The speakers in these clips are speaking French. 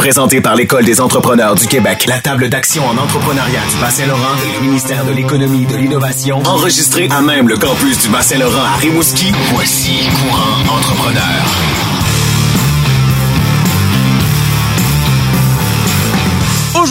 Présenté par l'École des entrepreneurs du Québec, la table d'action en entrepreneuriat du Bas-Saint-Laurent et le ministère de l'Économie et de l'Innovation, enregistré à même le campus du Bas-Saint-Laurent à Rimouski, voici Courant Entrepreneur.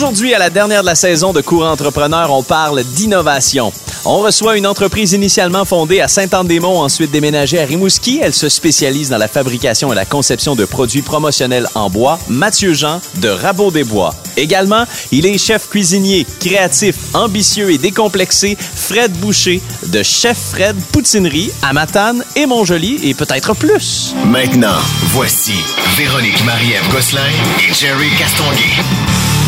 Aujourd'hui, à la dernière de la saison de Courant Entrepreneur, on parle d'innovation. On reçoit une entreprise initialement fondée à Saint-Anne-des-Monts, ensuite déménagée à Rimouski. Elle se spécialise dans la fabrication et la conception de produits promotionnels en bois. Mathieu Jean de Rabot des Bois. Également, il est chef cuisinier, créatif, ambitieux et décomplexé, Fred Boucher de Chef Fred Poutinerie à Matane et Montjoli et peut-être plus. Maintenant, voici Véronique Marie-Ève Gosselin et Jerry Castonguay.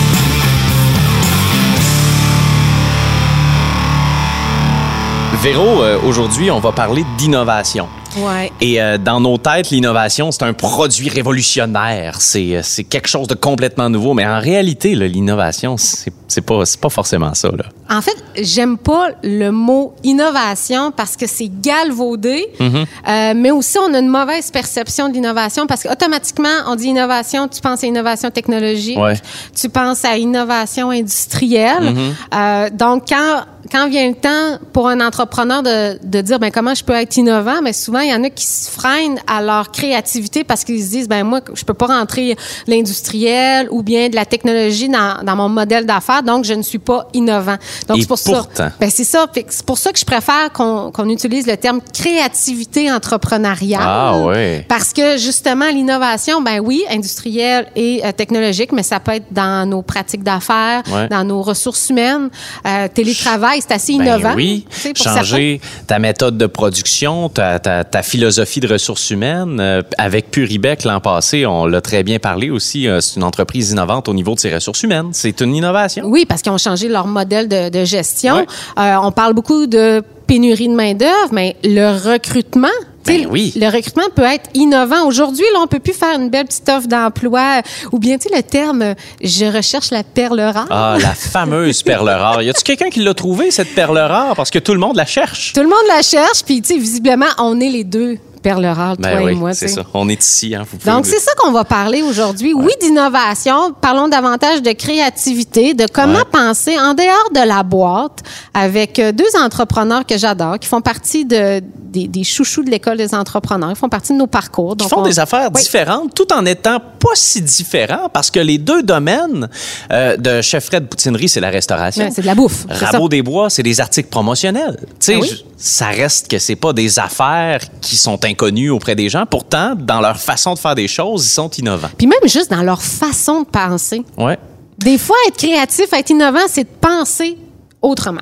Véro, euh, aujourd'hui, on va parler d'innovation. Ouais. Et euh, dans nos têtes, l'innovation, c'est un produit révolutionnaire. C'est, euh, c'est quelque chose de complètement nouveau. Mais en réalité, là, l'innovation, c'est, c'est, pas, c'est pas forcément ça. Là. En fait, j'aime pas le mot innovation parce que c'est galvaudé, Mm-hmm. euh, mais aussi on a une mauvaise perception de l'innovation parce qu'automatiquement, on dit innovation, tu penses à innovation technologique, Ouais. tu penses à innovation industrielle. Mm-hmm. Euh, donc, quand, quand vient le temps pour un entrepreneur de, de dire ben, comment je peux être innovant, mais souvent, il y en a qui se freinent à leur créativité parce qu'ils se disent ben moi, je peux pas rentrer l'industriel ou bien de la technologie dans, dans mon modèle d'affaires, donc je ne suis pas innovant. Donc, c'est pour pourtant. ça. Ben, c'est ça. C'est pour ça que je préfère qu'on qu'on utilise le terme créativité entrepreneuriale. Ah, ouais. Parce que justement, l'innovation, ben oui, industrielle et euh, technologique, mais ça peut être dans nos pratiques d'affaires, Ouais. dans nos ressources humaines. Euh, télétravail, c'est assez Ben innovant. oui, pour changer ta méthode de production, ta, ta, ta philosophie de ressources humaines. Euh, avec Puribec l'an passé, on l'a très bien parlé aussi. euh, c'est une entreprise innovante au niveau de ses ressources humaines. C'est une innovation. Oui, parce qu'ils ont changé leur modèle de, de gestion. Ouais. Euh, on parle beaucoup de pénurie de main-d'œuvre, mais le recrutement. Ben oui. Le recrutement peut être innovant. Aujourd'hui, là, on peut plus faire une belle petite offre d'emploi ou bien, tu sais, le terme euh, je recherche la perle rare. Ah, la fameuse perle rare. Y a-tu quelqu'un qui l'a trouvée, cette perle rare? Parce que tout le monde la cherche. Tout le monde la cherche, puis, tu sais, visiblement, on est les deux perles rares, toi Ben et oui, moi. c'est ça. On est ici. Hein, vous Donc, le- c'est ça qu'on va parler aujourd'hui. Oui, d'innovation. Parlons davantage de créativité, de comment Ouais. penser en dehors de la boîte avec euh, deux entrepreneurs que j'adore, qui font partie de, des, des chouchous de l'École des entrepreneurs. Ils font partie de nos parcours. Donc, font on- des affaires Oui. différentes tout en étant pas si différents parce que les deux domaines euh, de Chef Fred Poutinerie, c'est la restauration. Ouais, c'est de la bouffe. Rabot des bois, c'est des articles promotionnels. Tu sais, Ah oui? je- ça reste que c'est pas des affaires qui sont inconnues auprès des gens. Pourtant, dans leur façon de faire des choses, ils sont innovants. Puis même juste dans leur façon de penser. Ouais. Des fois, être créatif, être innovant, c'est de penser autrement.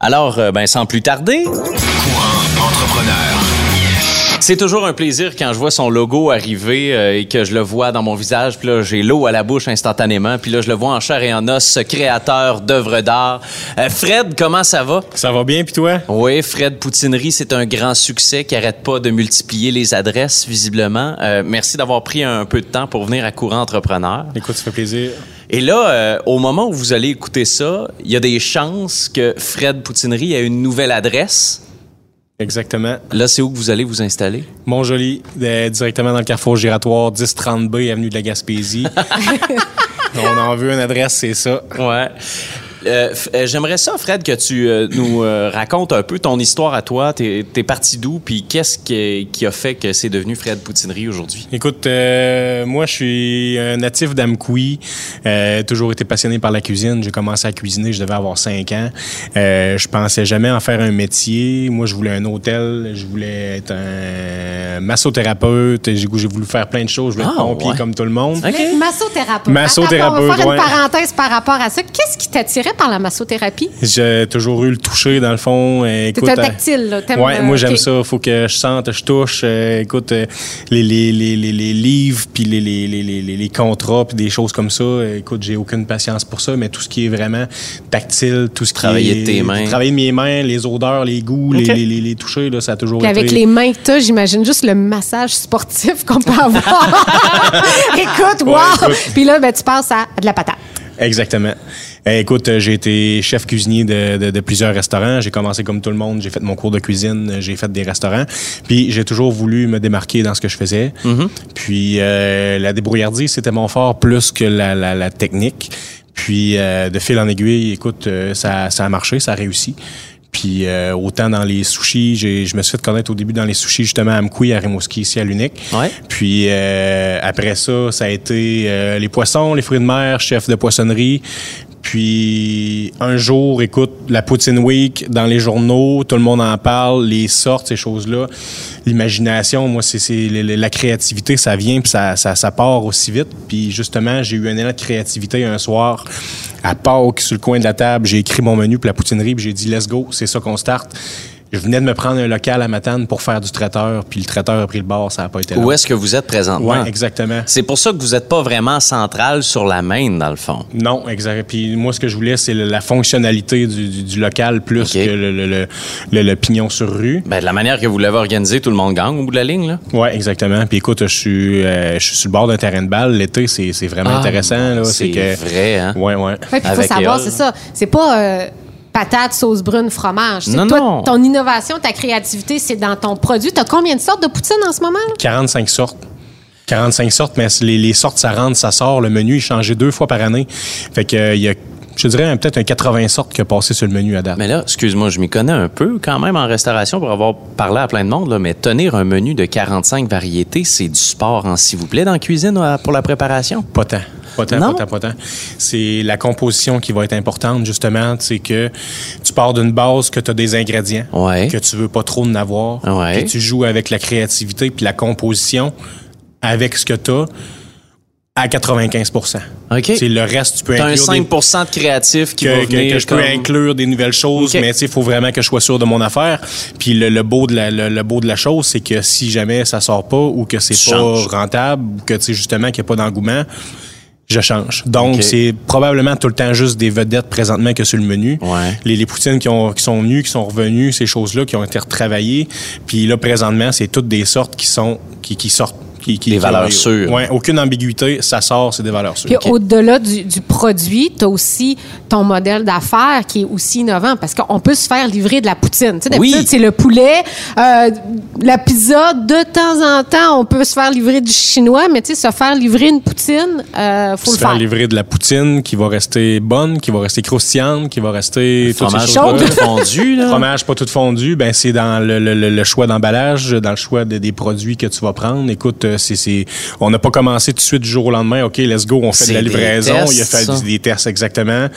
Alors, euh, ben, sans plus tarder, Courant Entrepreneur. C'est toujours un plaisir quand je vois son logo arriver euh, et que je le vois dans mon visage. Puis là, j'ai l'eau à la bouche instantanément. Puis là, je le vois en chair et en os, ce créateur d'œuvres d'art. Euh, Fred, comment ça va? Ça va bien, puis toi? Oui, Fred Poutinerie, c'est un grand succès qui arrête pas de multiplier les adresses, visiblement. Euh, merci d'avoir pris un peu de temps pour venir à Courant Entrepreneur. Écoute, ça fait plaisir. Et là, euh, au moment où vous allez écouter ça, il y a des chances que Fred Poutinerie ait une nouvelle adresse. Exactement. Là, c'est où que vous allez vous installer? Montjoli, euh, directement dans le carrefour giratoire, 1030B, avenue de la Gaspésie. On en veut une adresse, c'est ça. Ouais. Euh, euh, J'aimerais ça, Fred, que tu euh, nous euh, racontes un peu ton histoire à toi. T'es es parti d'où? Puis qu'est-ce qui, qui a fait que c'est devenu Fred Poutinerie aujourd'hui? Écoute, euh, moi, je suis un natif d'Amkoui. Euh, toujours été passionné par la cuisine. J'ai commencé à cuisiner, je devais avoir 5 ans. Euh, je pensais jamais en faire un métier. Moi, je voulais un hôtel. Je voulais être un massothérapeute. J'ai j'ai voulu faire plein de choses. Je voulais Ah, être pompier ouais. comme tout le monde. OK. Massothérapeute. Massothérapeute, Attends, on va faire ouais. une parenthèse par rapport à ça. Qu'est-ce qui t'attirait par la massothérapie? J'ai toujours eu le toucher, dans le fond. Euh, T'es écoute, un euh, tactile, là. T'aimes, Ouais, euh, moi j'aime ok. ça. Faut que je sente, je touche. Euh, écoute, euh, les, les, les, les, les livres, puis les, les, les, les, les- les contrats, puis des choses comme ça. euh, écoute, j'ai aucune patience pour ça, mais tout ce qui est vraiment tactile, tout ce qui Travailler est... de tes mains. Travailler de mes mains, les odeurs, les goûts, les, Ok. les, les, les toucher, là, ça a toujours Puis avec été... les mains que t'as, j'imagine juste le massage sportif qu'on peut avoir. écoute, wow! Ouais, écoute. Puis là, ben, tu passes à de la patate. Exactement. Eh, écoute, euh, j'ai été chef cuisinier de, de- de plusieurs restaurants. J'ai commencé comme tout le monde. J'ai fait mon cours de cuisine. J'ai fait des restaurants. Puis j'ai toujours voulu me démarquer dans ce que je faisais. Puis euh, la débrouillardise, c'était mon fort plus que la, la- la technique. Puis euh, de fil en aiguille, écoute, euh, ça, ça a marché, ça a réussi. Puis euh, autant dans les sushis, je me suis fait connaître au début dans les sushis justement à Amkoui, à Rimouski, ici à l'Unique. Ouais. Puis euh, après ça, ça a été euh, les poissons, les fruits de mer, chef de poissonnerie. Puis un jour, écoute, la Poutine Week dans les journaux, tout le monde en parle, les sortes, ces choses-là. L'imagination, moi, c'est, la, créativité, ça vient puis ça, part aussi vite. Puis justement, j'ai eu un élan de créativité un soir à Pâques, sur le coin de la table. J'ai écrit mon menu pour la poutinerie puis j'ai dit « Let's go, c'est ça qu'on start ». Je venais de me prendre un local à Matane pour faire du traiteur, puis le traiteur a pris le bord, ça n'a pas été long. Où est-ce que vous êtes présentement? Ouais, exactement. C'est pour ça que vous n'êtes pas vraiment central sur la main, dans le fond. Non, exact. Puis moi, ce que je voulais, c'est la fonctionnalité du, du- du local plus que le, le- le- le- le pignon sur rue. Ben, de la manière que vous l'avez organisé, tout le monde gagne au bout de la ligne, là. Ouais, exactement. Puis écoute, je suis, euh, je suis sur le bord d'un terrain de balle. L'été, c'est c'est vraiment Ah, intéressant. c'est que, vrai, hein? Ouais, ouais. Ouais, puis il faut savoir, c'est ça. C'est pas euh, patate, sauce brune, fromage. C'est Non, toi, non. Ton innovation, ta créativité, c'est dans ton produit. Tu as combien de sortes de poutine en ce moment? là? 45 sortes. 45 sortes, mais les, les sortes, ça rentre, ça sort. Le menu est changé deux fois par année. Fait que euh, y a, je dirais, peut-être un 80 sortes qui a passé sur le menu à date. Mais là, excuse-moi, je m'y connais un peu quand même en restauration pour avoir parlé à plein de monde, là, mais tenir un menu de 45 variétés, c'est du sport, hein, s'il vous plaît, dans la cuisine euh, pour la préparation? Pas tant. Pas tant, Non? pas tant, pas tant. C'est la composition qui va être importante, justement. C'est que tu pars d'une base que tu as des ingrédients, Ouais. que tu veux pas trop en avoir, Ouais. que tu joues avec la créativité puis la composition avec ce que tu as à 95 OK. C'est le reste, tu peux T'as un inclure 5 de créatif qui que, va que- venir que je peux inclure des nouvelles choses, mais il faut vraiment que je sois sûr de mon affaire. Puis le, le beau de la, le, le beau de la chose, c'est que si jamais ça sort pas ou que c'est pas changes. rentable ou que tu sais justement qu'il n'y a pas d'engouement, je change. Donc c'est probablement tout le temps juste des vedettes présentement que sur le menu. Ouais. Les, les poutines qui, ont, qui sont venues, qui sont revenues, ces choses-là qui ont été retravaillées. Puis là présentement, c'est toutes des sortes qui sont qui, qui sortent. Qui, qui, Des qui- valeurs sûres. Ouais, aucune ambiguïté, ça sort, c'est des valeurs sûres. Puis au-delà du, du produit, tu as aussi ton modèle d'affaires qui est aussi innovant parce qu'on peut se faire livrer de la poutine. Tu sais, Oui. d'habitude, c'est le poulet, euh, la pizza. De temps en temps, on peut se faire livrer du chinois, mais tu sais, se faire livrer une poutine, euh, faut se le faire faire. livrer de la poutine qui va rester bonne, qui va rester croustillante, qui va rester toutes ces Fromage pas tout fondu, là. Fromage pas tout fondu, ben c'est dans le, le- le- le choix d'emballage, dans le choix de- des produits que tu vas prendre. Écoute, c'est on n'a pas commencé tout de suite du jour au lendemain. Ok, let's go, on fait de la des livraison. tests, Il a fait ça. des tests exactement.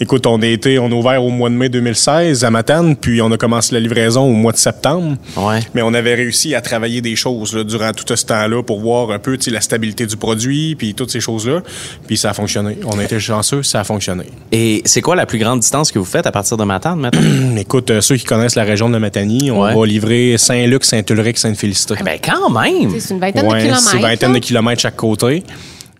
Écoute, on a été, on a ouvert au mois de mai 2016 à Matane, puis on a commencé la livraison au mois de septembre. Ouais. Mais on avait réussi à travailler des choses là, durant tout ce temps-là pour voir un peu la stabilité du produit, puis toutes ces choses-là. Puis ça a fonctionné. On a été chanceux, ça a fonctionné. Et c'est quoi la plus grande distance que vous faites à partir de Matane maintenant? Écoute, euh, ceux qui connaissent la région de Matanie, on Ouais. va livrer Saint-Luc, Saint-Ulrich, Sainte-Félicité. ben quand même! C'est une vingtaine Ouais, de kilomètres. c'est vingtaine de kilomètres chaque côté.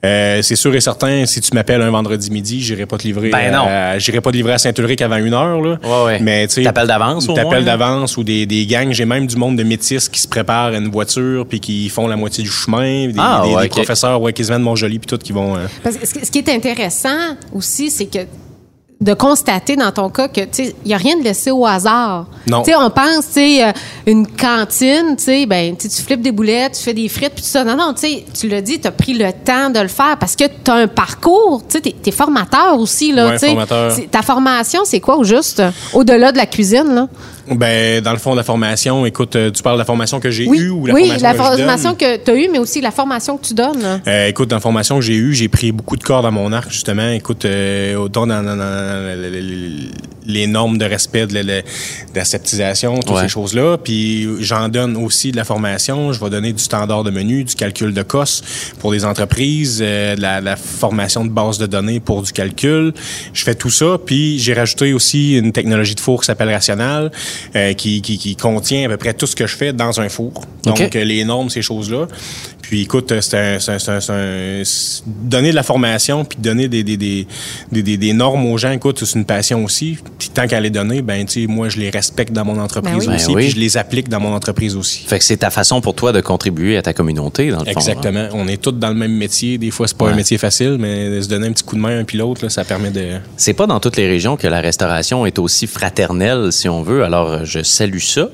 Euh, c'est sûr et certain, si tu m'appelles un vendredi midi, j'irai pas te livrer. Ben non. euh, j'irai pas te livrer à Saint-Ulrich avant une heure. Là. Ouais, ouais. Mais tu T'appelles d'avance, T'appelles d'avance ou des, des gangs. J'ai même du monde de métis qui se préparent à une voiture puis qui font la moitié du chemin. Des, Ah, des- ouais, des professeurs ouais, quasiment de Montjoli puis tout qui vont. euh, Parce que ce qui ce qui est intéressant aussi, c'est que de constater dans ton cas que tu sais, il y a rien de laissé au hasard. Non. Tu sais, on pense, tu sais, euh, une cantine, tu sais, ben, tu sais, tu flippes des boulettes, tu fais des frites, puis tout ça. Non, non, tu sais, tu l'as dit, tu as pris le temps de le faire parce que tu as un parcours, tu sais, t'es es formateur aussi, là. Ouais, tu sais. formateur. Ta formation, c'est quoi au juste, euh, au-delà de la cuisine, là? Ben, dans le fond de la formation, écoute, euh, tu parles de la formation que j'ai Oui, eue ou la oui, formation la que je donne? formation que tu as eue, mais aussi la formation que tu donnes. là. Euh, écoute, dans la formation que j'ai eue, j'ai pris beaucoup de cordes à mon arc, justement. Écoute, euh, autant dans, dans- dans le- le- le- les normes de respect de, la- de la septisation, toutes Ouais. ces choses-là. Puis j'en donne aussi de la formation. Je vais donner du standard de menu, du calcul de COS pour les entreprises, euh, de, la, de la formation de base de données pour du calcul. Je fais tout ça. Puis j'ai rajouté aussi une technologie de four qui s'appelle Rational, euh, qui, qui, qui contient à peu près tout ce que je fais dans un four. Donc euh, les normes, ces choses-là. Puis écoute, euh, c'est un, donner de la formation puis donner des, des, des, des, des- des normes aux gens, écoute, c'est une passion aussi. Puis tant qu'à les donner, ben tu sais, moi je les respecte dans mon entreprise Ben oui. aussi, Ben oui. puis je les applique dans mon entreprise aussi. Fait que c'est ta façon pour toi de contribuer à ta communauté, dans le fond. hein? Exactement. On est tous dans le même métier. Des fois, c'est pas Ouais. un métier facile, mais de se donner un petit coup de main un puis l'autre, ça permet de. C'est pas dans toutes les régions que la restauration est aussi fraternelle, si on veut. Alors, euh, je salue ça.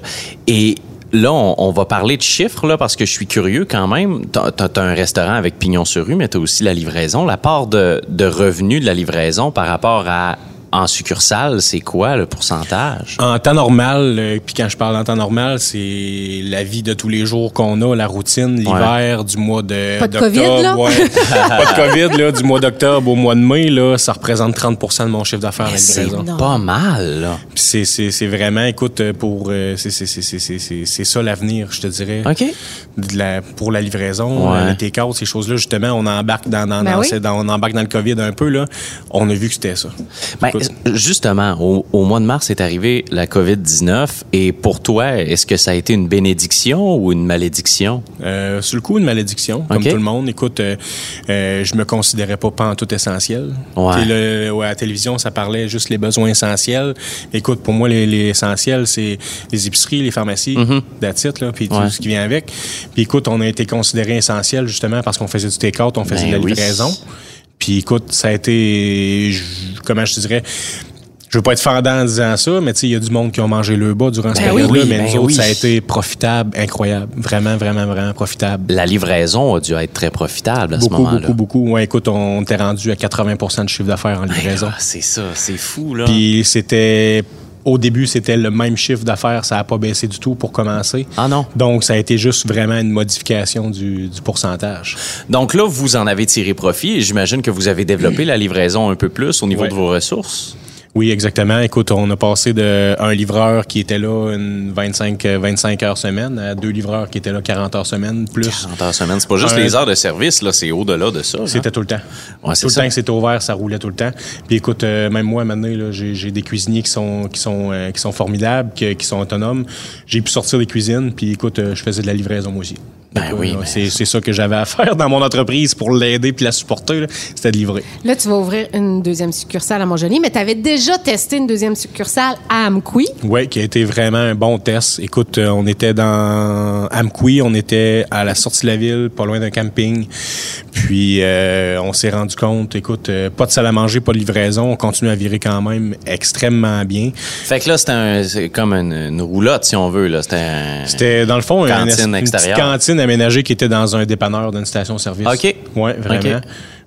Et là, on, va parler de chiffres, là, parce que je suis curieux quand même. T'as as, un restaurant avec pignon sur rue, mais t'as aussi la livraison. La part de, de revenus de la livraison par rapport à en succursale, c'est quoi le pourcentage? En temps normal, euh, puis quand je parle en temps normal, c'est la vie de tous les jours qu'on a, la routine, l'hiver, du mois de Pas de d'octobre, COVID, là? ouais. pas de COVID, là, du mois d'octobre au mois de mai, là, ça représente 30% de mon chiffre d'affaires à la C'est livraison. pas mal, là. Puis c'est, vraiment, écoute, euh, pour euh, c'est, ça l'avenir, je te dirais. OK. De la- pour la livraison, Ouais. euh, les take-out, ces choses-là, justement, on embarque dans, dans, Ben dans oui. ce- dans- on embarque dans le COVID un peu, là. On a vu que c'était ça. Ben, Écoute, justement, au, au mois de mars est arrivé la COVID-19 et pour toi, est-ce que ça a été une bénédiction ou une malédiction? Euh, sur le coup, une malédiction, comme tout le monde. Écoute, euh, euh, je me considérais pas en tout essentiel. Ouais. Tu sais, le- ouais, à la télévision, ça parlait juste les besoins essentiels. Écoute, pour moi, les, les essentiels, c'est les épiceries, les pharmacies, là, puis tout. Ouais. ce qui vient avec. Puis écoute, on a été considérés essentiels justement parce qu'on faisait du take-out, on faisait Ben de la oui. Puis écoute, ça a été, je- comment je te dirais, je veux pas être fendant en disant ça, mais tu sais, il y a du monde qui ont mangé le bas durant cette Ben période-là, oui, mais ben nous autres, oui. ça a été profitable, incroyable. Vraiment, vraiment, vraiment profitable. La livraison a dû être très profitable à ce Beaucoup, moment-là. beaucoup, beaucoup. Ouais, écoute, on était rendu à 80% de chiffre d'affaires en livraison. Ah, c'est ça, c'est fou, là. Puis c'était. Au début, c'était le même chiffre d'affaires, ça n'a pas baissé du tout pour commencer. Ah non. Donc, ça a été juste vraiment une modification du, du pourcentage. Donc là, vous en avez tiré profit et j'imagine que vous avez développé la livraison un peu plus au niveau Ouais. de vos ressources. Oui, exactement. Écoute, on a passé de un livreur qui était là une 25, euh, 25 heures semaine à deux livreurs qui étaient là 40 heures semaine, plus. 40 heures semaine. C'est pas juste les heures de service, là, c'est au-delà de ça. C'était tout le temps. Ouais, tout le ça. temps que c'était ouvert, ça roulait tout le temps. Puis écoute, euh, même moi, maintenant, là, j'ai, j'ai des cuisiniers qui sont qui sont euh, qui sont formidables, qui, qui sont autonomes. J'ai pu sortir des cuisines, puis écoute, euh, je faisais de la livraison moi aussi. Ben oui, mais- c'est, c'est ça que j'avais à faire dans mon entreprise pour l'aider puis la supporter. là. C'était de livrer. Là, tu vas ouvrir une deuxième succursale à Montjoly, mais tu avais déjà testé une deuxième succursale à Amqui. Oui, qui a été vraiment un bon test. Écoute, euh, on était dans Amqui, on était à la sortie de la ville, pas loin d'un camping. Puis euh, on s'est rendu compte, écoute, euh, pas de salle à manger, pas de livraison, on continue à virer quand même extrêmement bien. Fait que là, c'était un- c'est comme une, une roulotte, si on veut. là. C'était un- C'était dans le fond un- Cantine une petite extérieure. cantine aménagée qui était dans un dépanneur d'une station-service. OK. Ouais, vraiment. OK.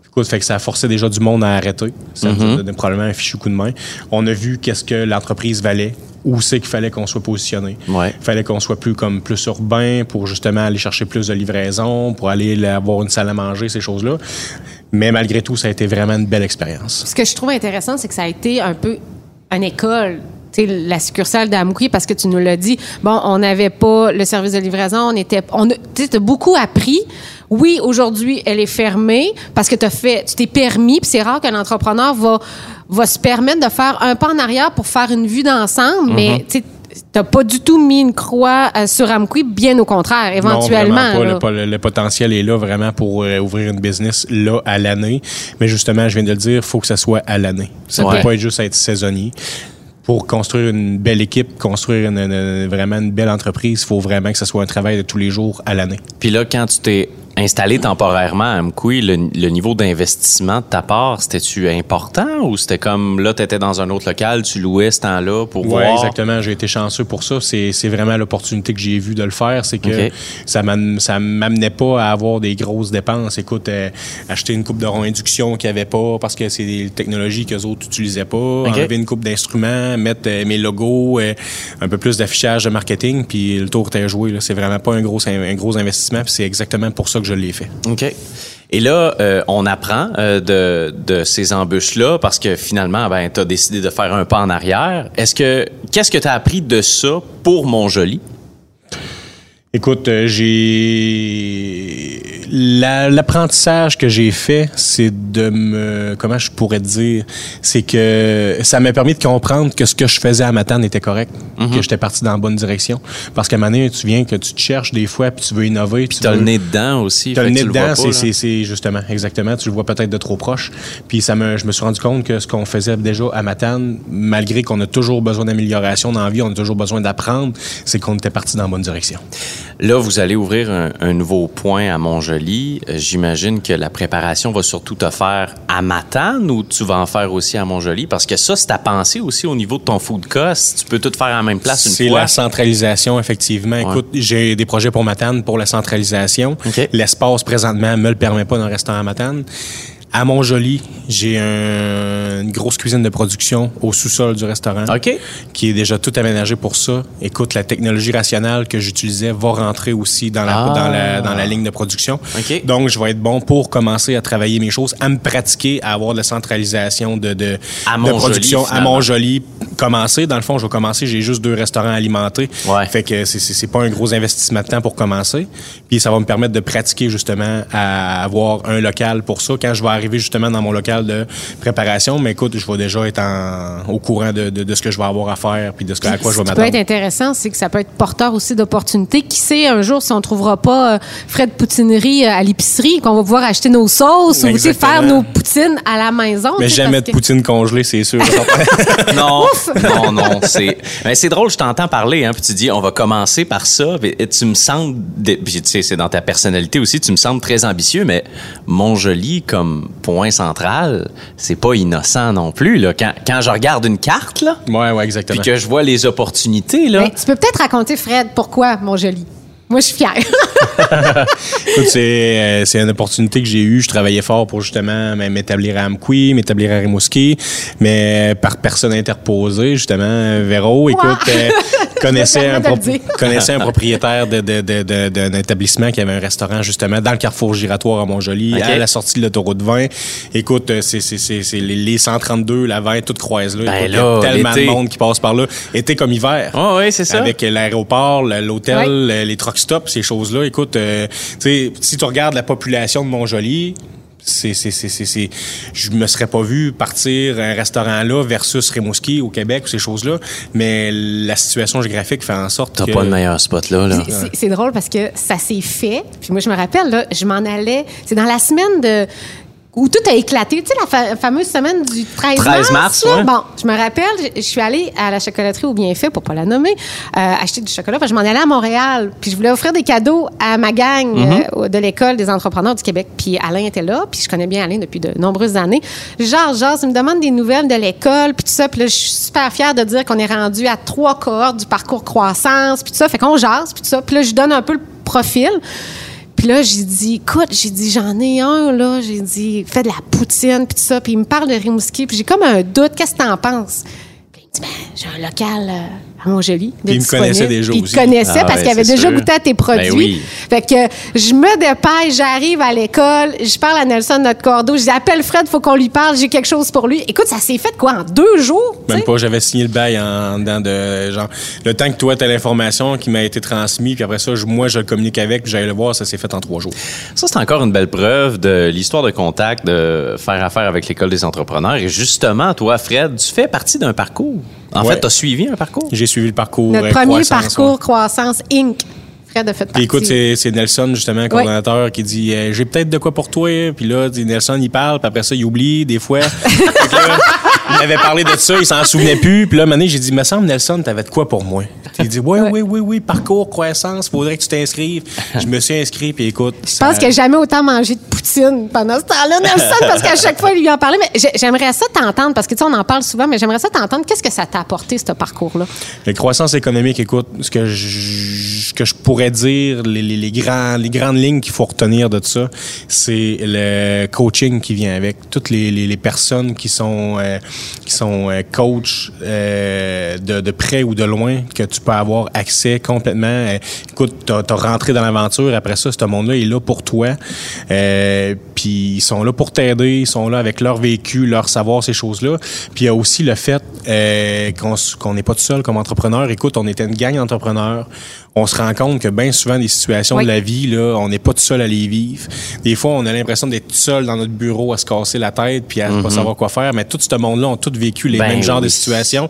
Écoute, fait que ça a forcé déjà du monde à arrêter. Ça Mm-hmm. a donné probablement un fichu coup de main. On a vu qu'est-ce que l'entreprise valait, où c'est qu'il fallait qu'on soit positionné. Ouais. Il fallait qu'on soit plus comme plus urbain pour justement aller chercher plus de livraison, pour aller là, avoir une salle à manger, ces choses-là. Mais malgré tout, ça a été vraiment une belle expérience. Ce que je trouve intéressant, c'est que ça a été un peu une école. La succursale d'Amqui, parce que tu nous l'as dit, bon, on n'avait pas le service de livraison, on était, on, tu as beaucoup appris. Oui, aujourd'hui, elle est fermée parce que as fait, tu t'es permis, puis c'est rare qu'un entrepreneur va, va se permettre de faire un pas en arrière pour faire une vue d'ensemble, Mm-hmm. mais tu n'as pas du tout mis une croix euh, sur Amqui, bien au contraire, Non, éventuellement. vraiment pas. Le, pas- le- le potentiel est là vraiment pour euh, ouvrir une business là à l'année. Mais justement, je viens de le dire, il faut que ça soit à l'année. Ça ne Ouais. peut pas être juste être saisonnier. Pour construire une belle équipe, construire une- vraiment une belle entreprise, il faut vraiment que ce soit un travail de tous les jours à l'année. Puis là, quand tu t'es installé temporairement à Amqui, le, le niveau d'investissement de ta part, c'était-tu important ou c'était comme là, tu étais dans un autre local, tu louais ce temps-là pour Oui, voir? exactement. J'ai été chanceux pour ça. C'est vraiment l'opportunité que j'ai vue de le faire. C'est que ça ça m'amenait pas à avoir des grosses dépenses. Écoute, euh, acheter une coupe de rond induction qu'il n'y avait pas parce que c'est des technologies que les autres n'utilisaient pas. Enlever une coupe d'instruments, mettre euh, mes logos, euh, un peu plus d'affichage de marketing, puis le tour était joué. C'est vraiment pas un gros, un gros investissement. puis c'est exactement pour ça que je l'ai fait. OK. Et là, euh, on apprend euh, de, ces embûches-là parce que finalement, ben, tu as décidé de faire un pas en arrière. Est-ce que qu'est-ce que tu as appris de ça pour Montjoli? Écoute, euh, j'ai la- l'apprentissage que j'ai fait, c'est de me comment je pourrais dire, c'est que ça m'a permis de comprendre que ce que je faisais à Matane était correct, que j'étais parti dans la bonne direction. Parce qu'à un moment donné, tu viens que tu te cherches des fois, puis tu veux innover, puis tu le veux- nez dedans aussi. T'as fait le nez dedans, c'est- c'est c'est justement, exactement. Tu le vois peut-être de trop proche. Puis ça me, je me suis rendu compte que ce qu'on faisait déjà à Matane, malgré qu'on a toujours besoin d'amélioration dans la vie, on a toujours besoin d'apprendre, c'est qu'on était parti dans la bonne direction. Là, vous allez ouvrir un, un nouveau point à Montjoli. Euh, J'imagine que la préparation va surtout te faire à Matane ou tu vas en faire aussi à Montjoli? Parce que ça, c'est à penser aussi au niveau de ton food cost. Tu peux tout faire en même place C'est une fois. la centralisation, effectivement. Écoute, j'ai des projets pour Matane pour la centralisation. L'espace, présentement, me le permet pas dans le restaurant à Matane. À Montjoli, j'ai un- une grosse cuisine de production au sous-sol du restaurant. OK. qui est déjà tout aménagé pour ça. Écoute, la technologie rationnelle que j'utilisais va rentrer aussi dans la, Ah. dans la, dans la ligne de production. Donc, je vais être bon pour commencer à travailler mes choses, à me pratiquer, à avoir de la centralisation de, de, À de production à. Montjoli. Commencer, dans le fond, je vais commencer, j'ai juste deux restaurants alimentés. Ouais. Fait que c'est- pas un gros investissement de temps pour commencer. Puis ça va me permettre de pratiquer justement à avoir un local pour ça. Quand je vais arriver justement dans mon local de préparation, mais écoute, je vais déjà être en- au courant de, de- de ce que je vais avoir à faire puis de ce que- à quoi je vais Ce qui peut être m'attendre. intéressant, c'est que ça peut être porteur aussi d'opportunités. Qui sait, un jour, si on ne trouvera pas euh, frais de poutinerie euh, à l'épicerie, qu'on va pouvoir acheter nos sauces ou aussi faire nos poutines à la maison. Mais jamais de que- poutine congelée, c'est sûr. Non, non, non. C'est, mais c'est drôle, je t'entends parler, hein, puis tu dis, on va commencer par ça. puis tu me sembles, de- puis tu sais, c'est dans ta personnalité aussi, tu me sembles très ambitieux, mais Montjoli comme point central, c'est pas innocent non plus. Là. Quand, quand je regarde une carte, là, ouais, ouais, puis exactement. que je vois les opportunités, là. Ben, tu peux peut-être raconter, Fred, pourquoi, mon joli? Moi, je suis fière. Écoute, c'est, euh, c'est une opportunité que j'ai eue. Je travaillais fort pour justement m'établir à Amqui, m'établir à Rimouski, mais par personne interposée, justement, Véro, écoute, euh, connaissait, un connaissait un propriétaire de, de- de- de- d'un établissement qui avait un restaurant justement dans le carrefour giratoire à Montjoli, OK. à la sortie de l'autoroute 20. Écoute, euh, c'est, c'est, c'est, c'est les, les 132, la 20, toutes croisent là. Ben Écoute, il y là, a tellement l'été. de monde qui passe par là. Été comme hiver. Oh, oui, c'est ça. Avec l'aéroport, l'hôtel, les truck stops, ces choses-là. Écoute, euh, tu sais, si tu regardes la population de Montjoli, c'est, c'est, c'est, c'est, c'est- je me serais pas vu partir un restaurant là versus Rimouski au Québec ou ces choses-là, mais la situation géographique fait en sorte T'as que... pas le meilleur spot, là. là. C'est- c'est- C'est drôle parce que ça s'est fait. Puis moi, je me rappelle, là, je m'en allais. C'est dans la semaine de. Où tout a éclaté. Tu sais, la fa- fameuse semaine du 13 mars. 13 mars, ouais. Bon, je me rappelle, je, je suis allée à la chocolaterie au Bienfait, pour pas la nommer, euh, acheter du chocolat. Que je m'en allais à Montréal. Puis je voulais offrir des cadeaux à ma gang Mm-hmm. euh, de l'École des entrepreneurs du Québec. Puis Alain était là. Puis je connais bien Alain depuis de nombreuses années. Genre, genre, il me demande des nouvelles de l'école. Puis tout ça. Puis là, je suis super fière de dire qu'on est rendu à trois cohortes du parcours croissance. Puis tout ça. Fait qu'on jase. Puis tout ça. Puis là, je donne un peu le profil. Puis là, j'ai dit, écoute, j'ai dit, j'en ai un, là. J'ai dit, fais de la poutine, puis tout ça. Puis il me parle de Rimouski. Puis j'ai comme un doute. Qu'est-ce que t'en penses? Puis il me dit, ben, j'ai un local euh, Puis il me connaissait déjà Puis aussi. Il connaissait Ah parce ouais, qu'il avait déjà sûr. goûté à tes produits. Ben oui. Fait que je me dépêche, j'arrive à l'école, je parle à Nelson, notre cordeau, je dis, appelle Fred, faut qu'on lui parle, j'ai quelque chose pour lui. Écoute, ça s'est fait quoi, en deux jours? Même pas, j'avais signé le bail en dedans de genre le temps que toi t'as l'information qui m'a été transmise, puis après ça, je- moi je le communique avec, puis j'allais le voir, ça s'est fait en trois jours. Ça, c'est encore une belle preuve de l'histoire de contact, de faire affaire avec l'École des entrepreneurs. Et justement, toi, Fred, tu fais partie d'un parcours. En Ouais. fait, tu as suivi un parcours. J'ai suivi le parcours. Notre euh, premier croissance, parcours ouais. Croissance Inc. Fred a fait partie. Puis écoute, c'est Nelson, justement, coordonnateur, qui dit euh, J'ai peut-être de quoi pour toi. Puis là, Nelson, il parle, puis après ça, il oublie des fois. Il m'avait parlé de ça, il s'en souvenait plus. Puis là, un j'ai dit Me semble, Nelson, t'avais de quoi pour moi? Il dit Oui, oui, oui, oui, parcours, croissance, faudrait que tu t'inscrives. Je me suis inscrit, puis écoute. Je pense que j'ai jamais autant mangé de poutine pendant ce temps-là, Nelson, parce qu'à chaque fois, il lui en parlait. Mais j'ai- j'aimerais ça t'entendre, parce que tu sais, on en parle souvent, mais j'aimerais ça t'entendre. Qu'est-ce que ça t'a apporté, ce parcours-là? La croissance économique, écoute, ce que je, ce que je pourrais dire, les, les, les, grands, les grandes lignes qu'il faut retenir de ça, c'est le coaching qui vient avec. Toutes les personnes qui sont, euh, qui sont euh, coach euh, de, de près ou de loin, que tu peux avoir accès complètement. Euh, écoute, tu as, rentré dans l'aventure, après ça, ce monde-là est là pour toi. Euh, Puis ils sont là pour t'aider, ils sont là avec leur vécu, leur savoir, ces choses-là. Puis il y a aussi le fait euh, qu'on qu'on n'est pas tout seul comme entrepreneur. Écoute, on était une gang d'entrepreneurs. On se rend compte que bien souvent, des situations Oui. de la vie, là, on n'est pas tout seul à les vivre. Des fois, on a l'impression d'être tout seul dans notre bureau à se casser la tête puis à pas savoir quoi faire. Mais tout ce monde-là ont tous vécu les Ben mêmes genres de situations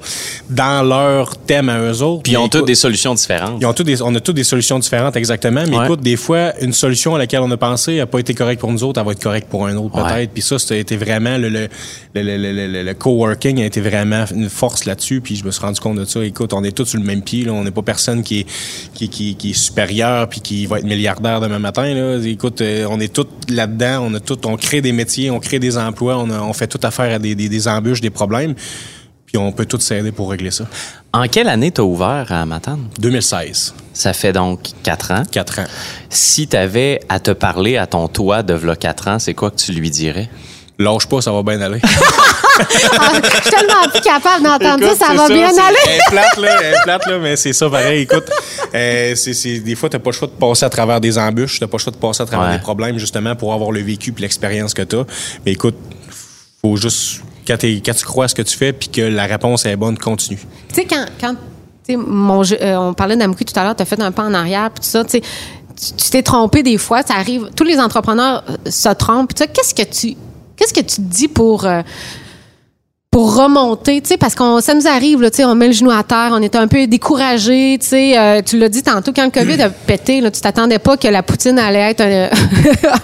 dans leur thème à eux autres. Puis ils ont toutes des solutions différentes. ils ont tous des, on a toutes des solutions différentes, exactement. Mais Ouais. écoute, des fois, une solution à laquelle on a pensé n'a pas été correcte pour nous autres, elle va être correcte pour un autre, Ouais. peut-être. Puis ça, c'était vraiment le, le, le, le, le- le- le coworking a été vraiment une force là-dessus. Puis je me suis rendu compte de ça. Écoute, on est tous sur le même pied. Là. On n'est pas personne qui est, qui, qui, qui est supérieur puis qui va être milliardaire demain matin. Là. Écoute, euh, on est tous là-dedans. On a tout, on crée des métiers, on crée des emplois, on, a- on fait tout affaire à des, des, des embûches, des problèmes. Puis on peut tous s'aider pour régler ça. En quelle année t'as ouvert à Matane? 2016, Ça fait donc quatre ans. 4 ans. Si t'avais à te parler à ton toi de v'là quatre ans, c'est quoi que tu lui dirais? Lâche pas, ça va bien aller. Ah, je suis tellement plus capable d'entendre ça, ça va bien aller. Elle est plate, là, elle est plate, là, mais c'est ça pareil. Écoute, euh, c'est, c'est- des fois, t'as pas le choix de passer à travers des embûches, t'as pas le choix de passer à travers Ouais. des problèmes, justement, pour avoir le vécu puis l'expérience que t'as. Mais écoute, faut juste, quand, t'es- quand tu crois à ce que tu fais puis que la réponse est bonne, continue. Tu sais, quand, quand tu sais, mon euh, on parlait d'Amouki tout à l'heure, tu as fait un pas en arrière, puis tout ça, tu sais, tu t'es trompé des fois, ça arrive. Tous les entrepreneurs se trompent. puis tu sais, Qu'est-ce que tu qu'est-ce que tu te dis pour euh, pour remonter, tu sais, parce qu'on ça nous arrive, là, tu sais, on met le genou à terre, on est un peu découragé, tu sais, euh, tu l'as dit tantôt, quand le COVID a pété, là, tu t'attendais pas que la poutine allait être un,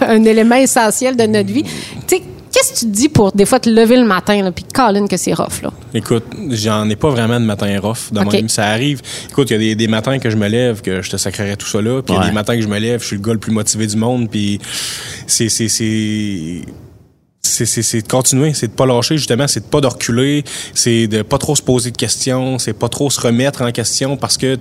un élément essentiel de notre vie. Tu sais, qu'est-ce que tu te dis pour des fois te lever le matin, là, puis Colin que c'est rough, là? Écoute, j'en ai pas vraiment de matin rough. De OK. même, ça arrive. Écoute, il y a des, des matins que je me lève, que je te sacrerais tout ça là. Puis il y a des matins que je me lève, je suis le gars le plus motivé du monde. Puis c'est c'est c'est de continuer, c'est de pas lâcher justement, c'est de pas de reculer, c'est de pas trop se poser de questions, c'est pas trop se remettre en question parce que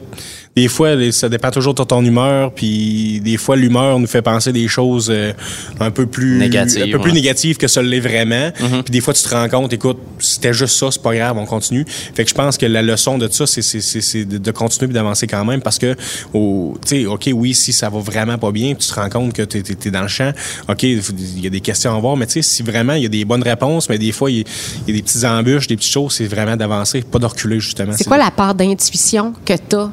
des fois ça dépend toujours de ton humeur, puis des fois l'humeur nous fait penser des choses euh, un peu plus Négatives, un peu plus négatives que ça l'est vraiment. Puis des fois tu te rends compte, écoute, c'était juste ça, c'est pas grave, on continue. Fait que je pense que la leçon de ça, c'est c'est c'est c'est de, continuer d'avancer quand même parce que au tu sais, ok oui si ça va vraiment pas bien, tu te rends compte que t'es es, dans le champ, ok il y a des questions à avoir, mais tu sais si vraiment il y a des bonnes réponses, mais des fois il y, y a des petites embûches, des petites choses, c'est vraiment d'avancer, pas de reculer justement. C'est quoi la part d'intuition que tu as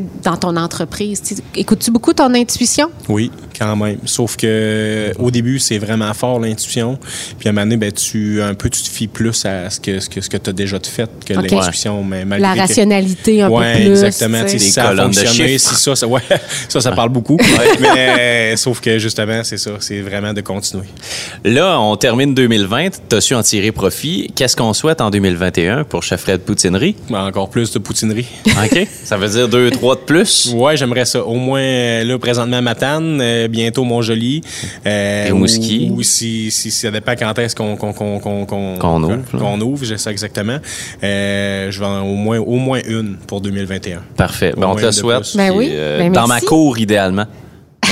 dans ton entreprise? Écoutes-tu beaucoup ton intuition? Oui, quand même. Sauf que au début, c'est vraiment fort l'intuition. Puis à un moment donné, ben, tu, un peu, tu te fies plus à ce que, ce que, ce que tu as déjà fait que l'intuition. Mais malgré La que- rationalité un ouais, peu plus. exactement. tu. Tu Si ça a colonnes de fonctionné, si ça, ça, ouais, ça, ça parle beaucoup. Mais sauf que justement, c'est ça. C'est vraiment de continuer. Là, on termine 2020, t'as su en tirer profit. Qu'est-ce qu'on souhaite en 2021 pour Chef Fred Poutinerie? Encore plus de poutinerie. OK? Ça veut dire deux, trois de plus? Ouais, j'aimerais ça. Au moins, là, présentement, Matane, euh, bientôt Montjoli. Euh, Rimouski. Ou, ou si, si, ça dépend quand est-ce qu'on qu'on qu'on qu'on qu'on Qu'on ouvre. Qu'on ouvre, j'ai ça exactement. Euh, je vais en- au moins, au moins une pour 2021. Parfait. Ben, on te souhaite. Ben oui. euh, Ben, dans ma cour, idéalement.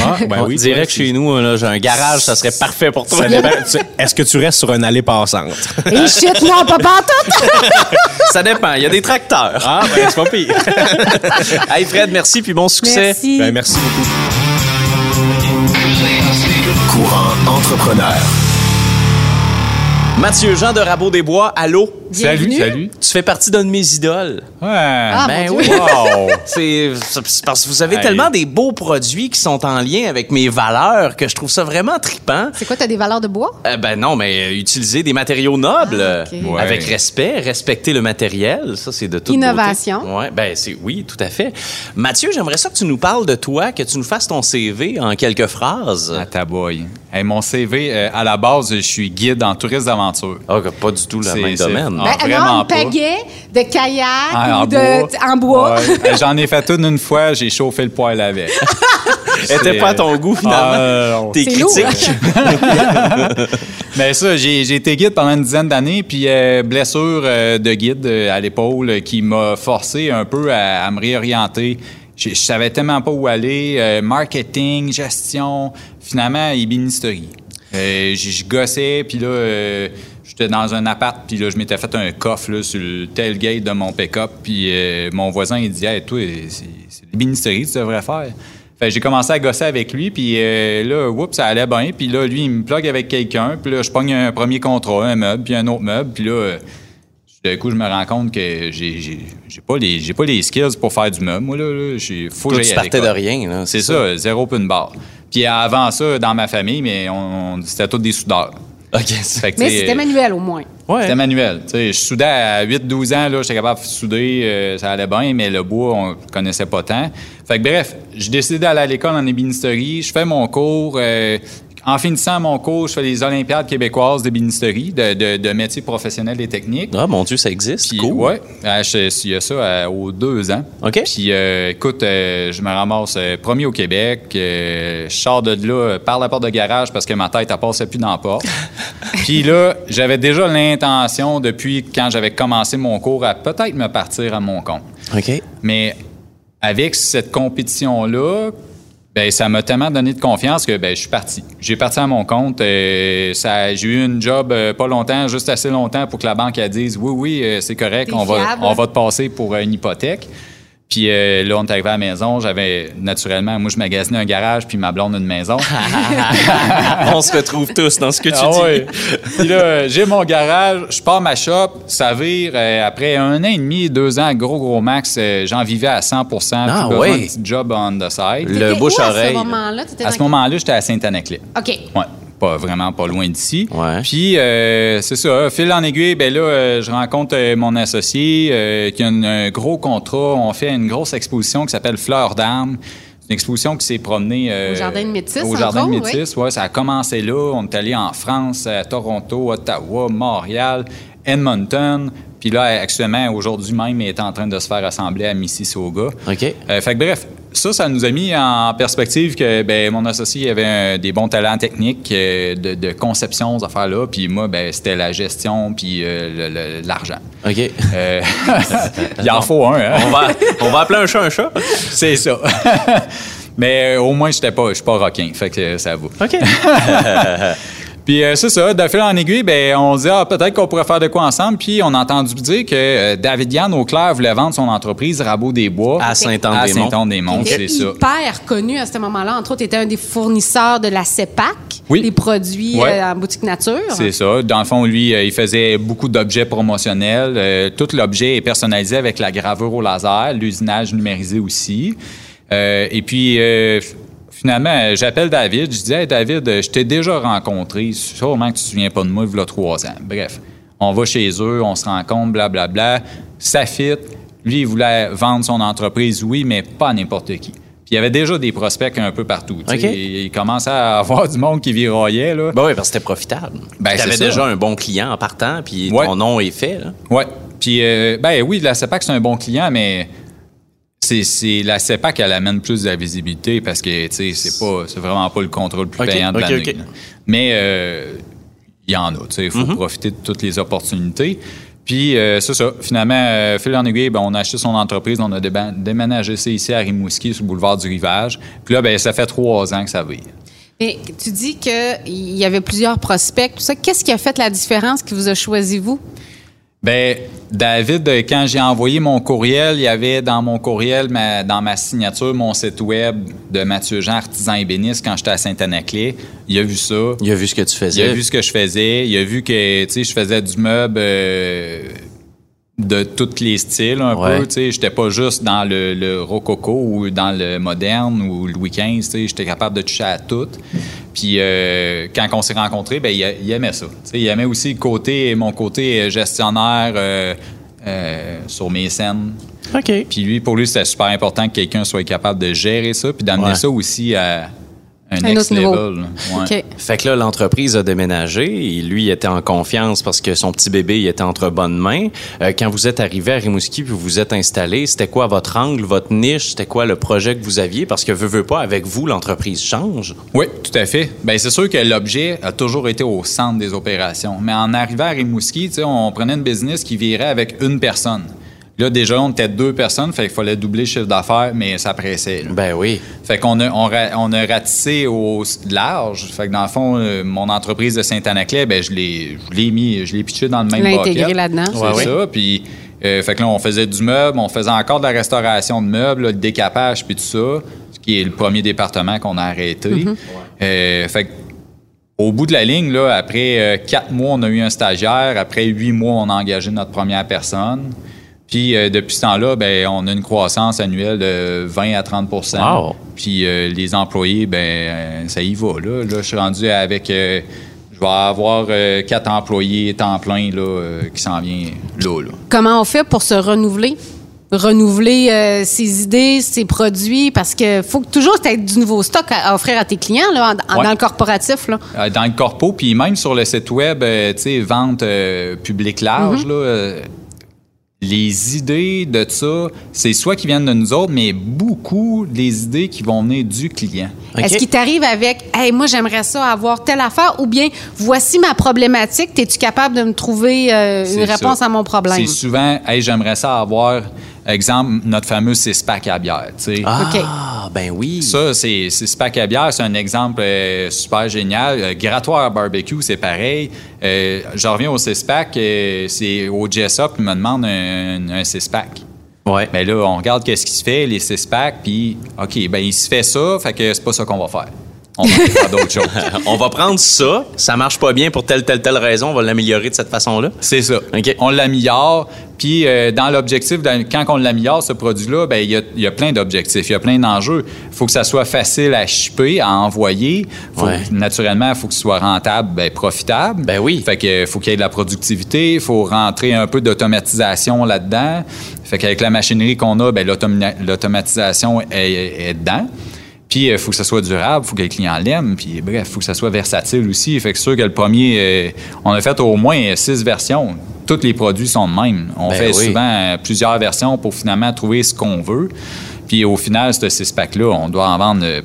Ah, ben on oui. dirait toi, que chez nous, j'ai un garage, ça serait parfait pour toi. Est-ce que tu restes sur un allée passante? Et shit, non, pas pantoute! ça dépend. Il y a des tracteurs. Ah, ben, c'est pas pire. hey Fred, merci puis bon succès. Merci. ben, merci beaucoup. Courant entrepreneur. Mathieu Jean de Rabot des Bois, allô? Bienvenue. Salut, salut. Tu fais partie d'un de mes idoles. Ouais. Ah, ben mon oui. Dieu. Wow. C'est parce que vous avez tellement des beaux produits qui sont en lien avec mes valeurs que je trouve ça vraiment trippant. C'est quoi, t'as des valeurs de bois? Euh, ben non, mais euh, utiliser des matériaux nobles Ah, Ouais. avec respect, respecter le matériel, ça c'est de toute Innovation. beauté. Ouais, ben c'est oui, tout à fait. Mathieu, j'aimerais ça que tu nous parles de toi, que tu nous fasses ton CV en quelques phrases. À ta boy. Hey, mon CV, euh, à la base, je suis guide en tourisme d'aventure. Ah, pas du tout le même domaine. Ah, Ben, vraiment non, pagaie, de kayak Ah, ou en de, bois. en bois. Ouais. Euh, J'en ai fait une une fois, j'ai chauffé le poêle avec. Elle était pas à ton goût finalement. Ah. T'es lourd. critique. Mais ça, j'ai j'ai été guide pendant une dizaine d'années, puis euh, blessure euh, de guide euh, à l'épaule euh, qui m'a forcé un peu à, à me réorienter. Je je savais tellement pas où aller. euh, marketing, gestion, finalement, ébénisterie. Euh, je je gossais, puis là, euh, j'étais dans un appart, puis là, je m'étais fait un coffre là, sur le tailgate de mon pick-up, puis euh, mon voisin, il dit Hey, toi, c'est l'ébénisterie que tu devrais faire. Fait j'ai commencé à gosser avec lui, puis euh, là, oups, ça allait bien. Puis là, lui, il me plug avec quelqu'un. Puis là, je pogne un premier contrat, un meuble, puis un autre meuble. Puis là, euh, D'un coup, je me rends compte que j'ai pas, les- j'ai pas les skills pour faire du meuble. Moi, là, là faut que Toi, tu partais de rien. là, C'est ça, zéro une barre. Puis avant ça, dans ma famille, mais on, on- c'était tous des soudeurs. OK. Fait que, Mais c'était manuel au moins. Ouais. c'était manuel. Tu sais, je soudais à 8-12 ans, là, j'étais capable de souder, euh, ça allait bien, mais le bois, on connaissait pas tant. Fait que bref, j'ai décidé d'aller à l'école en ébénisterie, je fais mon cours. euh, en finissant mon cours, je fais les Olympiades québécoises d'ébénisterie, de, de, de métiers professionnels et techniques. Ah, mon Dieu, ça existe. Puis, cool. ouais, euh, je- il y a ça euh, aux deux ans. OK. Puis, euh, écoute, euh, je me ramasse euh, premier au Québec. je sors de là par la porte de garage parce que ma tête, elle passait plus dans la porte. Puis là, j'avais déjà l'intention, depuis quand j'avais commencé mon cours, à peut-être me partir à mon compte. OK. Mais avec cette compétition-là, ben, ça m'a tellement donné de confiance que ben, je suis parti. J'ai parti à mon compte. euh, ça, j'ai eu une job euh, pas longtemps, juste assez longtemps pour que la banque elle dise oui, oui, euh, c'est correct, T'es on va, fiable. on va te passer pour une hypothèque. Puis euh, là, on est arrivé à la maison. J'avais naturellement, moi, je magasinais un garage, puis ma blonde une maison. On se retrouve tous dans ce que tu Ah dis. ouais. Puis là, j'ai mon garage, je pars ma shop, ça vire. euh, après un an et demi, deux ans, gros, gros max, euh, j'en vivais à 100 Ah ouais. d'un petit job on the side. Le bouche-oreille, À ce moment-là, À ce moment-là, j'étais à Saint-Anaclet. OK. Ouais. Pas vraiment pas loin d'ici. Ouais. Puis euh, c'est ça, fil en aiguille, ben là, euh, je rencontre euh, mon associé euh, qui a un, un gros contrat. On fait une grosse exposition qui s'appelle Fleurs d'armes. C'est une exposition qui s'est promenée euh, Au Jardin de Métis, Au Jardin de Métis, ouais, ça a commencé là. On est allé en France, à Toronto, Ottawa, Montréal, Edmonton. Puis là, actuellement, aujourd'hui même, il est en train de se faire assembler à Mississauga. OK. Euh, fait que bref, ça, ça nous a mis en perspective que ben, mon associé avait un- des bons talents techniques euh, de, de conception, ces affaires-là. Puis moi, ben, c'était la gestion puis euh, l'argent. OK. Euh, Il en faut un, hein? on, va, on va appeler un chat un chat. C'est ça. Mais au moins, pas, je suis pas requin. Fait que ça va. OK. Puis euh, c'est ça, de fil en aiguille, ben, on se dit ah, peut-être qu'on pourrait faire de quoi ensemble. Puis on a entendu dire que euh, David Yann Auclair voulait vendre son entreprise Rabot des Bois À à Saint-Anne-des-Monts. T'étais c'est ça. hyper connu à ce moment-là. Entre autres, tu étais un des fournisseurs de la CEPAC, Oui. des produits Ouais. euh, en boutique nature. C'est ça. Dans le fond, lui, euh, il faisait beaucoup d'objets promotionnels. Euh, tout l'objet est personnalisé avec la gravure au laser, l'usinage numérisé aussi. Euh, et puis, euh, finalement, euh, j'appelle David. Je dis Hey, David, euh, je t'ai déjà rencontré. Sûrement que tu te souviens pas de moi, il y a trois ans. Bref, on va chez eux, on se rencontre, blablabla. Ça fit. Lui, il voulait vendre son entreprise, oui, mais pas à n'importe qui. Puis il y avait déjà des prospects un peu partout. tu sais. OK. Il, commençait à avoir du monde qui viroyait. Là. Ben oui, parce que c'était profitable. Ben, tu avais ça. déjà un bon client en partant, puis Ouais. ton nom est fait. Là. Oui. Puis, euh, ben oui, la CEPAC, c'est un bon client, mais c'est, la CEPAC, elle amène plus de la visibilité parce que, tu sais, c'est pas, c'est vraiment pas le contrôle le plus payant de OK, l'année. OK. là. Mais euh, il y en a, tu sais, il faut profiter de toutes les opportunités. Puis, euh, c'est ça. Finalement, euh, fil en aiguille, ben, on a acheté son entreprise, on a déménagé ça ici à Rimouski, sur le boulevard du Rivage. Puis là, ben, ça fait trois ans que ça vire. Mais tu dis qu'il y avait plusieurs prospects, tout ça. Qu'est-ce qui a fait la différence qui vous a choisi, vous? Ben, David, euh, quand j'ai envoyé mon courriel, il y avait dans mon courriel, ma- dans ma signature, mon site web de Mathieu Jean, artisan ébéniste, quand j'étais à Saint-Anaclet. Il a vu ça. Il a vu ce que tu Il faisais. a vu ce que je faisais. Il a vu que, tu sais, je faisais du meuble euh, de tous les styles, un Ouais. peu. Tu sais, j'étais pas juste dans le, le rococo ou dans le moderne ou Louis XV. Tu sais, j'étais capable de toucher à tout. Puis euh, quand on s'est rencontrés, ben, il, aimait ça. Tu sais, il aimait aussi le côté, mon côté gestionnaire euh, euh, sur mes scènes. OK. Puis lui, pour lui, c'était super important que quelqu'un soit capable de gérer ça puis d'amener Ouais. ça aussi à un, Un next autre level. Ouais. Fait que là, l'entreprise a déménagé et lui il était en confiance parce que son petit bébé il était entre bonnes mains. Euh, quand vous êtes arrivé à Rimouski puis vous vous êtes installé, c'était quoi votre angle, votre niche? C'était quoi le projet que vous aviez? Parce que, veut, veut pas, avec vous, l'entreprise change. Oui, tout à fait. Bien, c'est sûr que l'objet a toujours été au centre des opérations. Mais en arrivant à Rimouski, tu sais, on prenait une business qui virait avec une personne. Là, déjà, on était deux personnes, fait qu'il fallait doubler le chiffre d'affaires, mais ça pressait. là. Ben oui. Fait qu'on a, on, ra- on a ratissé au large. Fait que dans le fond, euh, mon entreprise de Saint-Anaclet, ben, je l'ai, je l'ai mis, je l'ai pitché dans le même bucket. intégré là-dedans. C'est Ouais, ça. Puis, euh, fait que là, on faisait du meuble, on faisait encore de la restauration de meubles, là, le décapage, puis tout ça, ce qui est le premier département qu'on a arrêté. Mm-hmm. Euh, fait que au bout de la ligne, là, après euh, quatre mois, on a eu un stagiaire. Après huit mois, on a engagé notre première personne. Puis euh, depuis ce temps-là, ben, on a une croissance annuelle de 20 à 30 Wow. Puis euh, les employés, ben, euh, ça y va. Là, Là, je suis rendu avec. euh, je vais avoir euh, quatre employés temps plein là, euh, qui s'en vient là. là. Comment on fait pour se renouveler? Renouveler euh, ses idées, ses produits, parce que faut que toujours être du nouveau stock à, à offrir à tes clients là, en- en- Ouais. dans le corporatif. Là. Euh, dans le corpo, puis même sur le site web, euh, tu sais, vente euh, public large, là, euh, les idées de ça, c'est soit qui viennent de nous autres, mais beaucoup des idées qui vont venir du client. OK. Est-ce qu'il t'arrive avec Hey, moi, j'aimerais ça avoir telle affaire ou bien voici ma problématique, es-tu capable de me trouver euh, une réponse ça. à mon problème? C'est souvent, hey, j'aimerais ça avoir, exemple, notre fameux six-pack à bière, tu sais. Ah, ben oui. Ça, c'est six pack à bière, c'est un exemple euh, super génial. Euh, grattoir à barbecue, c'est pareil. Euh, je reviens au six pack, euh, c'est au Jessup, il me demande un, un six pack. Ouais. Mais là, on regarde qu'est-ce qui se fait, les six packs, puis OK, ben il se fait ça, fait que c'est pas ça qu'on va faire. On va faire d'autres choses. on va prendre ça, ça marche pas bien pour telle, telle, telle raison, on va l'améliorer de cette façon-là. C'est ça. On l'améliore. Puis, euh, dans l'objectif, quand on l'améliore, ce produit-là, ben, il y a, il y a plein d'objectifs, il y a plein d'enjeux. Il faut que ça soit facile à shipper, à envoyer. Faut, Ouais. Naturellement, il faut que ce soit rentable, ben, profitable. Ben oui. Fait que euh, faut qu'il y ait de la productivité, il faut rentrer un peu d'automatisation là-dedans. Fait qu'avec la machinerie qu'on a, ben, l'automatisation est, est dedans. Puis, il faut que ça soit durable, il faut que les clients l'aiment. Puis, bref, il faut que ça soit versatile aussi. Fait que c'est sûr que le premier, euh, on a fait au moins six versions. Tous les produits sont de même. On Ben fait oui. souvent euh, plusieurs versions pour finalement trouver ce qu'on veut. Puis, au final, ce six-pack-là, on doit en vendre euh,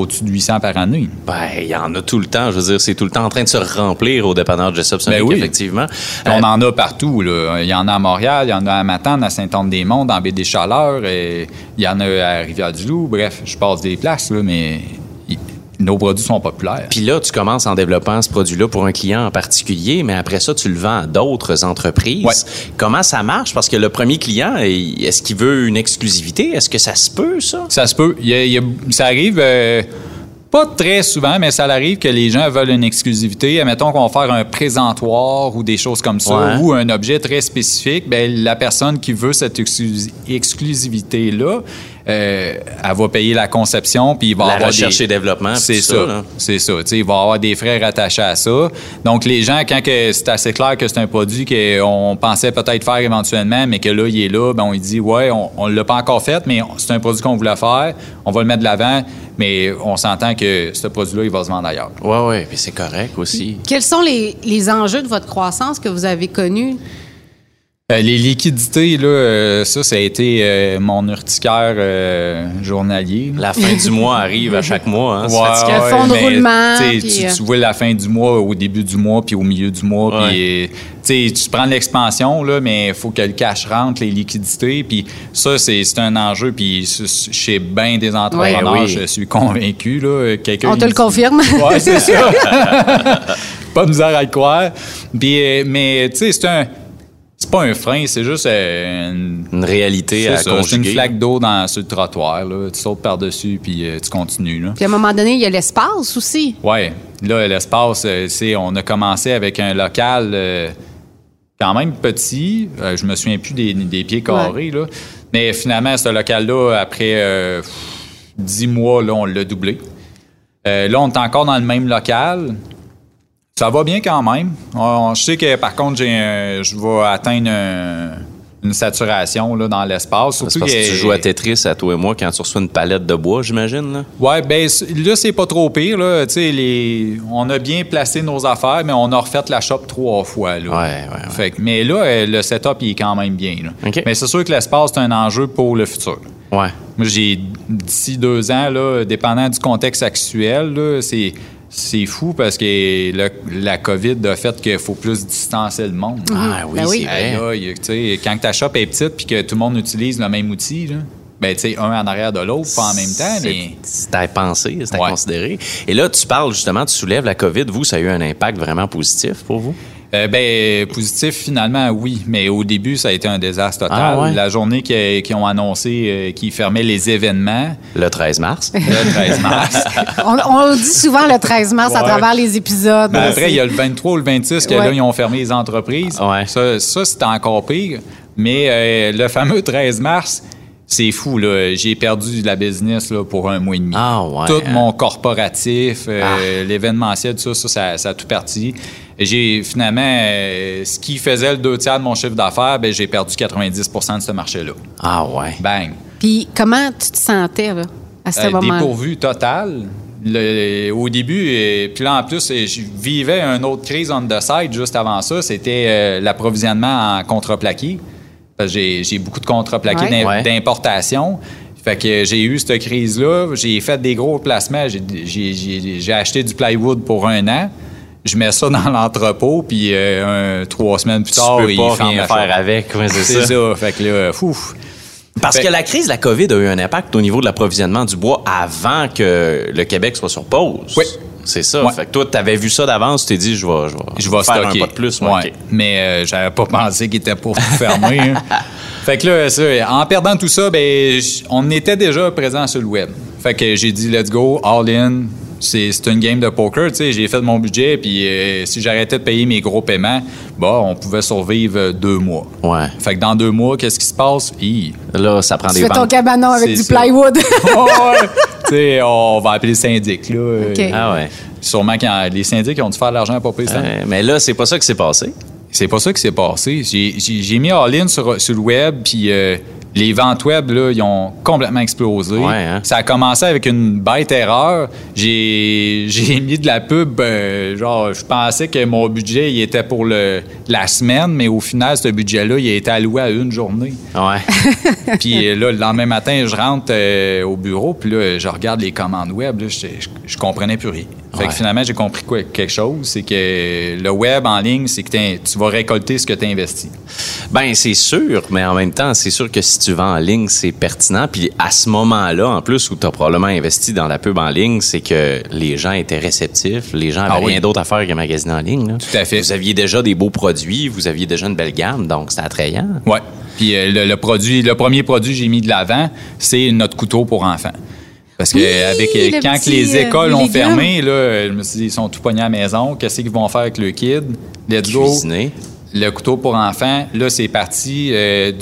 au-dessus de 800 par année. Ben, il y en a tout le temps. Je veux dire, c'est tout le temps en train de se remplir au dépanneur de Jessup Ben oui. effectivement. On Euh, en a partout. Là. Il y en a à Montréal, il y en a à Matane, à Saint-Anne-des-Monts, dans Baie-des-Chaleurs, et il y en a à Rivière-du-Loup. Bref, je passe des places, là, mais nos produits sont populaires. Puis là, tu commences en développant ce produit-là pour un client en particulier, mais après ça, tu le vends à d'autres entreprises. Ouais. Comment ça marche? Parce que le premier client, est-ce qu'il veut une exclusivité? Est-ce que ça se peut, ça? Ça se peut. Il y a- il y a- ça arrive euh, pas très souvent, mais ça arrive que les gens veulent une exclusivité. Admettons qu'on va faire un présentoir ou des choses comme ça, Ouais. ou un objet très spécifique. Ben, la personne qui veut cette exclusi- exclusivité-là, euh, elle va payer la conception, puis il va La avoir recherche des... et développement, puis C'est tout ça. ça. C'est ça. Tu sais, il va y avoir des frais rattachés à ça. Donc, les gens, quand c'est assez clair que c'est un produit qu'on pensait peut-être faire éventuellement, mais que là, il est là, ben, on lui dit, ouais, on ne l'a pas encore fait, mais c'est un produit qu'on voulait faire, on va le mettre de l'avant, mais on s'entend que ce produit-là, il va se vendre ailleurs. Ouais, ouais, puis c'est correct aussi. Quels sont les, les enjeux de votre croissance que vous avez connus? Euh, les liquidités, là, euh, ça, ça a été euh, mon urticaire euh, journalier. La fin du mois arrive à chaque mois, hein? c'est Ouais, fonds de mais, roulement, tu sais, puis, Tu, tu vois la fin du mois, au début du mois, puis au milieu du mois. Ouais. Puis, euh, tu prends l'expansion, là, mais il faut que le cash rentre, les liquidités. Puis ça, c'est un enjeu. Puis chez bien des entrepreneurs, Ouais, oui. je suis convaincu. Là, quelqu'un On te le dit- confirme. Ouais, c'est ça. pas de misère à le croire. Puis, mais tu sais, c'est un... C'est pas un frein, c'est juste euh, une, Une réalité c'est à ça, c'est une flaque d'eau dans, sur le trottoir. Là. Tu sautes par-dessus, puis euh, tu continues. Là. Puis à un moment donné, il y a l'espace aussi. Oui, là, l'espace, euh, c'est, on a commencé avec un local euh, quand même petit. Euh, je me souviens plus des, des pieds carrés, là. Mais finalement, ce local-là, après euh, dix mois, là, on l'a doublé. Euh, là, on est encore dans le même local. Ça va bien quand même. On- je sais que, par contre, j'ai je vais atteindre un- une saturation là, dans l'espace. C'est Surtout parce que tu joues à Tetris à toi et moi quand tu reçois une palette de bois, j'imagine. Là. Ouais, ben là, c'est pas trop pire. Là. Les... On a bien placé nos affaires, mais on a refait la shop trois fois. Là. Ouais, ouais. Fait que- mais là, euh, le setup, il est quand même bien. là. OK. Mais c'est sûr que l'espace, c'est un enjeu pour le futur. Ouais. Moi, j'ai d'ici deux ans, là, dépendant du contexte actuel, là, c'est. C'est fou parce que le- la COVID a fait qu'il faut plus distancer le monde. Ah oui, Ben oui. c'est vrai. aïe, sais, quand ta shop est petite puis que tout le monde utilise le même outil, là, ben, tu sais, un en arrière de l'autre, pas en même temps, C'est- mais. C'est à penser, c'est à Ouais. considérer. Et là, tu parles justement, tu soulèves la COVID. Vous, ça a eu un impact vraiment positif pour vous? Euh, ben, positif, finalement, oui. Mais au début, ça a été un désastre total. Ah ouais? La journée qu'ils ont annoncé euh, qu'ils fermaient les événements, Le 13 mars. le 13 mars. On, on le dit souvent le 13 mars à travers les épisodes. Ben, après, il y a le 23 ou le 26 que Ouais. là, ils ont fermé les entreprises. Ouais. Ça, ça c'était encore pire. Mais euh, le fameux 13 mars, c'est fou. là. J'ai perdu de la business là, pour un mois et demi. Ah ouais, Tout hein? mon corporatif, euh, Ah. l'événementiel, tout ça, ça, ça, ça a tout parti. J'ai finalement, euh, ce qui faisait le deux tiers de mon chiffre d'affaires, ben, j'ai perdu 90% de ce marché-là. Ah ouais. Bang. Puis comment tu te sentais là, à ce Euh, moment-là? dépourvu total. Le- au début, et puis là, en plus, je vivais une autre crise on the side juste avant ça. C'était euh, l'approvisionnement en contreplaqué. J'ai j'ai beaucoup de Ouais. d'im- Ouais. d'importation. Fait que j'ai eu cette crise-là. J'ai fait des gros placements. J'ai- J'ai j'ai- j'ai acheté du plywood pour un an. Je mets ça dans l'entrepôt, puis euh, un- trois semaines plus tard, peux il rien faire shop. avec. ouais, c'est C'est ça. ça. Fait que là, fouf. Parce Fait- que la crise de la COVID a eu un impact au niveau de l'approvisionnement du bois avant que le Québec soit sur pause. Oui. C'est ça. Ouais. Fait que toi, tu avais vu ça d'avance, tu t'es dit, je vais, je vais, Je vais faire stocker. un pas de plus. ouais, Ouais. ok. Mais euh, j'avais pas pensé qu'il était pour tout fermer. hein. Fait que là, ça, en perdant tout ça, ben, on était déjà présent sur le web. Fait que j'ai dit, let's go, all in. C'est c'est une game de poker, tu sais. J'ai fait mon budget, puis euh, si j'arrêtais de payer mes gros paiements, bah, on pouvait survivre euh, deux mois. Ouais. Fait que dans deux mois, qu'est-ce qui se passe? Hi. Là, ça prend Tu des fais ton banques. cabanon avec du ça. plywood. Oh, ouais. tu sais, on va appeler le syndic, là. OK. Euh, Ah ouais. Sûrement que les syndics ont dû faire de l'argent à pas payer ça. Ouais, mais là, c'est pas ça qui s'est passé. C'est pas ça qui s'est passé. J'ai- J'ai j'ai mis all-in sur, sur le web, puis euh, les ventes web, là, ils ont complètement explosé. Ouais, hein? Ça a commencé avec une bête erreur. J'ai j'ai mis de la pub, euh, genre, je pensais que mon budget, il était pour le, la semaine, mais au final, ce budget-là, il a été alloué à une journée. Ouais. Puis euh, là, le lendemain matin, je rentre euh, au bureau, puis là, je regarde les commandes web, là, je, je, je comprenais plus rien. Fait Ouais. que finalement, j'ai compris quoi, quelque chose, c'est que le web en ligne, c'est que tu vas récolter ce que tu as investi. Ben, c'est sûr, mais en même temps, c'est sûr que si tu vends en ligne, c'est pertinent. Puis à ce moment-là, en plus, où tu as probablement investi dans la pub en ligne, c'est que les gens étaient réceptifs. Les gens avaient Ah oui. rien d'autre à faire que magasiner en ligne. là. Tout à fait. Vous aviez déjà des beaux produits, vous aviez déjà une belle gamme, donc c'était attrayant. Ouais. Puis euh, le, le produit, le premier produit que j'ai mis de l'avant, c'est notre couteau pour enfants. Parce que Oui, avec le euh, quand petit, les euh, écoles les ont légumes. fermé, là, je me suis dit, ils sont tout pognés à la maison. Qu'est-ce qu'ils vont faire avec le kid? Let's go. Cuisiner. Le couteau pour enfants, là, c'est parti. euh,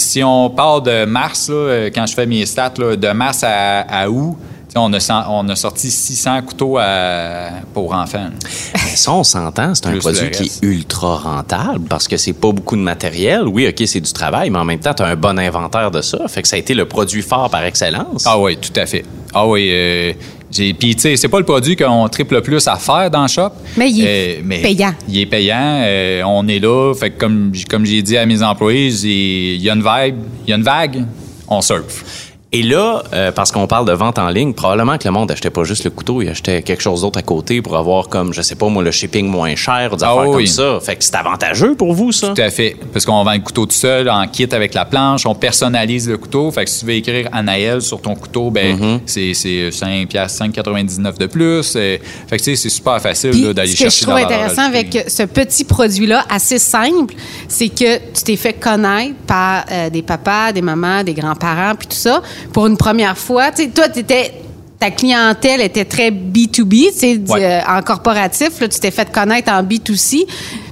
si on part de mars, là, euh, quand je fais mes stats, là, de mars à, à août, on a, sen- on a sorti 600 couteaux à- pour enfants. Mais ça, on s'entend, c'est un Plus produit qui est ultra rentable parce que c'est pas beaucoup de matériel. Oui, OK, c'est du travail, mais en même temps, tu as un bon inventaire de ça. Fait que ça a été le produit fort par excellence. Ah oui, tout à fait. Ah oui, euh, puis tu sais, c'est pas le produit qu'on triple le plus à faire dans le shop. Mais il est payant. Il est payant. euh, on est là. Fait que comme, comme j'ai dit à mes employés, il y a une vibe, il y a une vague, on surfe. Et là, euh, parce qu'on parle de vente en ligne, probablement que le monde achetait pas juste le couteau, il achetait quelque chose d'autre à côté pour avoir comme, je sais pas moi, le shipping moins cher, des Ah affaires oui. comme ça. Fait que c'est avantageux pour vous, ça? Tout à fait. Parce qu'on vend le couteau tout seul, en kit avec la planche, on personnalise le couteau. Fait que si tu veux écrire Anaël sur ton couteau, ben Mm-hmm. c'est c'est 5 piastres, 5,99 de plus. Euh, Fait que tu sais, c'est super facile d'aller ce que chercher je trouve intéressant avec ce petit produit-là, assez simple, c'est que tu t'es fait connaître par euh, des papas, des mamans, des grands-parents, puis tout ça. Pour une première fois, tu sais, toi, t'étais- ta clientèle était très B2B, tu sais, Ouais. euh, en corporatif. Là, tu t'es fait connaître en B2C.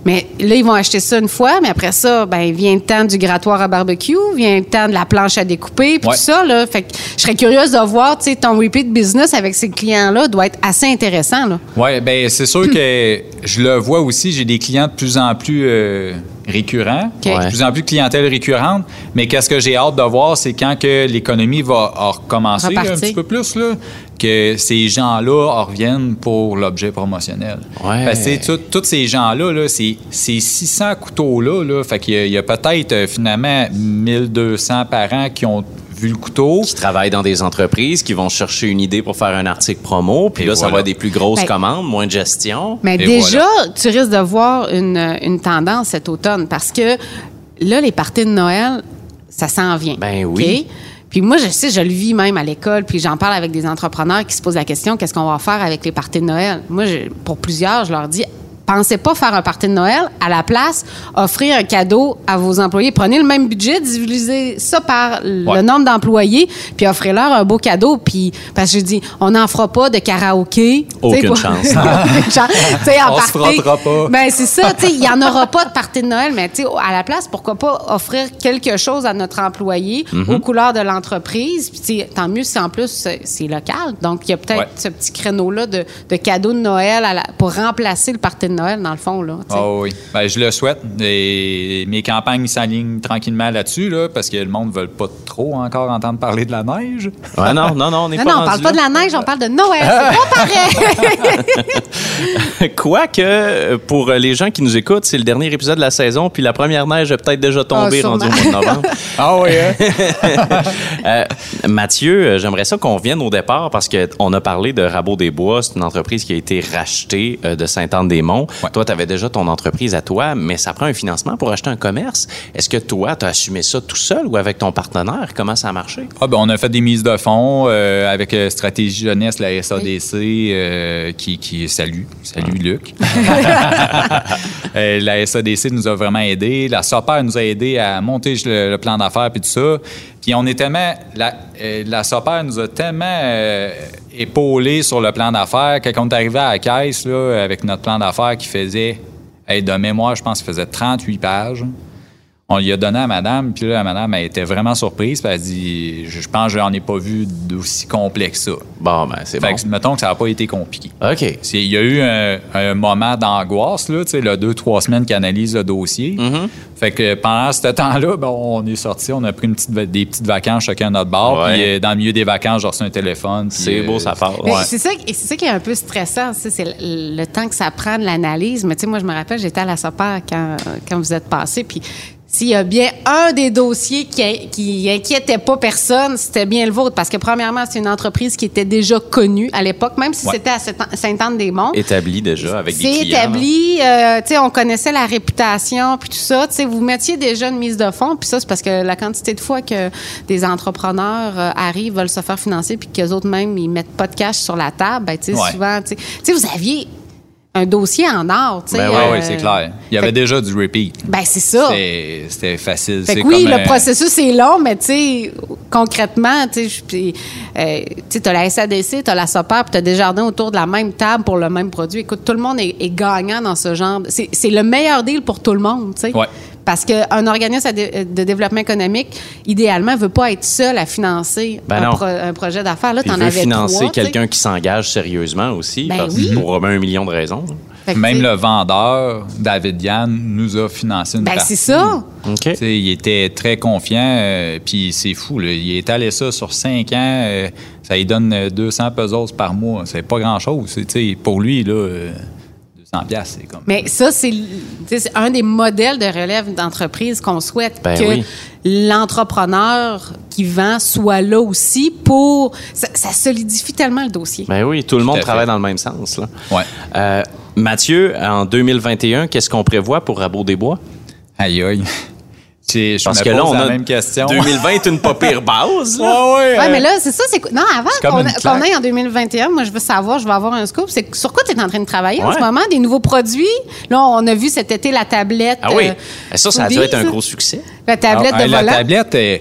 Mais là, ils vont acheter ça une fois, mais après ça, ben, vient le temps du grattoir à barbecue, vient le temps de la planche à découper, puis Ouais. tout ça. Là. Fait que je serais curieuse de voir, tu sais, ton repeat business avec ces clients-là doit être assez intéressant. Oui, ben c'est sûr que je le vois aussi, j'ai des clients de plus en plus euh, récurrents, OK. de plus en plus de clientèle récurrente, mais qu'est-ce que j'ai hâte de voir, c'est quand que l'économie va en recommencer là, un petit peu plus, là, que ces gens-là en reviennent pour l'objet promotionnel. Ouais. Parce que tous ces gens-là, là, ces 600 couteaux-là, là, fait qu'il y a, il y a peut-être euh, finalement 1200 parents qui ont vu le couteau. Qui travaillent dans des entreprises, qui vont chercher une idée pour faire un article promo, puis Et là, ça va être des plus grosses Ben, commandes, moins de gestion. Mais Et déjà, tu risques de voir une, une tendance cet automne parce que là, les parties de Noël, ça s'en vient. Ben oui. Puis moi, je sais, je le vis même à l'école, puis j'en parle avec des entrepreneurs qui se posent la question qu'est-ce qu'on va faire avec les parties de Noël? Moi, je- pour plusieurs, je leur dis pensez pas faire un party de Noël. À la place, offrez un cadeau à vos employés. Prenez le même budget, divisez ça par le Ouais. nombre d'employés, puis offrez-leur un beau cadeau. Puis, parce que je dis, on n'en fera pas de karaoké. Aucune chance. Aucune chance. Tu sais, en On se party. frottera pas. Ben, c'est ça, tu sais, il n'y en aura pas de party de Noël, mais tu sais, à la place, pourquoi pas offrir quelque chose à notre employé Mm-hmm. aux couleurs de l'entreprise. Puis, tant mieux si en plus c'est c'est local. Donc, il y a peut-être Ouais. ce petit créneau-là de, de cadeaux de Noël à la- pour remplacer le party de Noël, dans le fond, là. Ah oui. Ben, je le souhaite. Et mes campagnes s'alignent tranquillement là-dessus, là, parce que le monde ne veut pas trop encore entendre parler de la neige. Ouais, non, non, non, on n'est pas non, on rendu parle pas de la neige, on parle de Noël. C'est pas pareil. Quoique, pour les gens qui nous écoutent, c'est le dernier épisode de la saison, puis la première neige est peut-être déjà tombée Ah, rendue au mois de novembre. Ah oui, hein? Euh, Mathieu, euh, j'aimerais ça qu'on vienne au départ parce qu'on a parlé de Rabot des Bois. C'est une entreprise qui a été rachetée euh, de Saint-Anne-des-Monts. Ouais. Toi, tu avais déjà ton entreprise à toi, mais ça prend un financement pour acheter un commerce. Est-ce que toi, tu as assumé ça tout seul ou avec ton partenaire? Comment ça a marché? Ah, ben, on a fait des mises de fonds euh, avec euh, Stratégie Jeunesse, la SADC, euh, qui, qui salue. Salut, Luc. Euh, la SADC nous a vraiment aidés. La SOPER nous a aidés à monter le, le plan d'affaires puis tout ça. Puis on est tellement... La, euh, la nous a tellement euh, épaulés sur le plan d'affaires que quand on est arrivé à la caisse là, avec notre plan d'affaires qui faisait... de mémoire, je pense qu'il faisait 38 pages. On lui a donné à madame, puis là, la madame, elle était vraiment surprise, puis elle a dit Je pense que j'en ai pas vu d'aussi complet que ça. Bon, ben, c'est Fait bon. que, mettons que ça n'a pas été compliqué. OK. C'est- Il y a eu un, un moment d'angoisse, là, tu sais, le deux, trois semaines qu'il analyse le dossier. Mm-hmm. Fait que pendant ce temps-là, ben, on est sorti, on a pris une petite, va- des petites vacances chacun à notre bar. Ouais. Puis euh, dans le milieu des vacances, j'ai reçu un téléphone. C'est beau, euh, ça part. Ouais. C'est ça, et c'est ça qui est un peu stressant, tu sais, c'est le, le temps que ça prend de l'analyse. Mais tu sais, moi, je me rappelle, j'étais à la SOPER quand, quand vous êtes passé, puis s'il y a bien un des dossiers qui, qui inquiétait pas personne, c'était bien le vôtre. Parce que, premièrement, c'est une entreprise qui était déjà connue à l'époque, même si Ouais. c'était à Saint- Sainte-Anne-des-Monts. Établi déjà avec des C'est clients. là. établi, euh, tu sais, on connaissait la réputation, puis tout ça. Tu sais, vous mettiez déjà une mise de fonds, puis ça, c'est parce que la quantité de fois que des entrepreneurs euh, arrivent, veulent se faire financer, puis qu'eux autres même, ils mettent pas de cash sur la table, ben, tu sais, Ouais. souvent, tu sais, tu sais, vous aviez un dossier en or, tu sais. Ben Ouais, euh, ouais, c'est clair. Il y avait déjà du repeat. Ben, c'est ça. C'était- facile. Fait C'est que oui, comme, le processus est long, mais tu sais, concrètement, tu sais, euh, tu as la SADC, tu as la puis tu as Desjardins autour de la même table pour le même produit. Écoute, tout le monde est, est gagnant dans ce genre. C'est c'est le meilleur deal pour tout le monde, tu sais. Ouais. Parce qu'un organisme de développement économique, idéalement, ne veut pas être seul à financer Ben un, non. pro- un projet d'affaires. Là, Puis tu en il veut avais financer quelqu'un qui s'engage sérieusement aussi, Ben parce- oui. pour un million de raisons. Même le vendeur, David Yann, nous a financé une Ben, partie. c'est ça. OK. Tu sais, il était très confiant, euh, puis c'est fou. Là. Il est allé ça sur cinq ans. euh, ça lui donne euh, 200 pesos par mois. C'est pas grand-chose. Pour lui, là, euh, 200 piastres, c'est comme... Mais ça, c'est un des modèles de relève d'entreprise qu'on souhaite Ben que oui. l'entrepreneur qui vend soit là aussi pour. Ça, ça solidifie tellement le dossier. Ben oui, tout le monde travaille dans le même sens. Là. Ouais. Euh, Mathieu, en 2021, qu'est-ce qu'on prévoit pour Rabot des Bois? Aïe, aïe. Je, Parce me que là, on la a même question. 2020 est une pas pire base. Là. Ouais, ouais, Oui, euh, mais là, c'est ça. c'est Non, avant comme qu'on qu'on aille en 2021, moi, je veux savoir, je veux avoir un scoop. C'est sur quoi tu es en train de travailler en Ouais. ce moment? Des nouveaux produits? Là, on a vu cet été la tablette. Ah oui, euh, ça, ça a dû être un gros succès. La tablette Ah, de la volant. tablette, il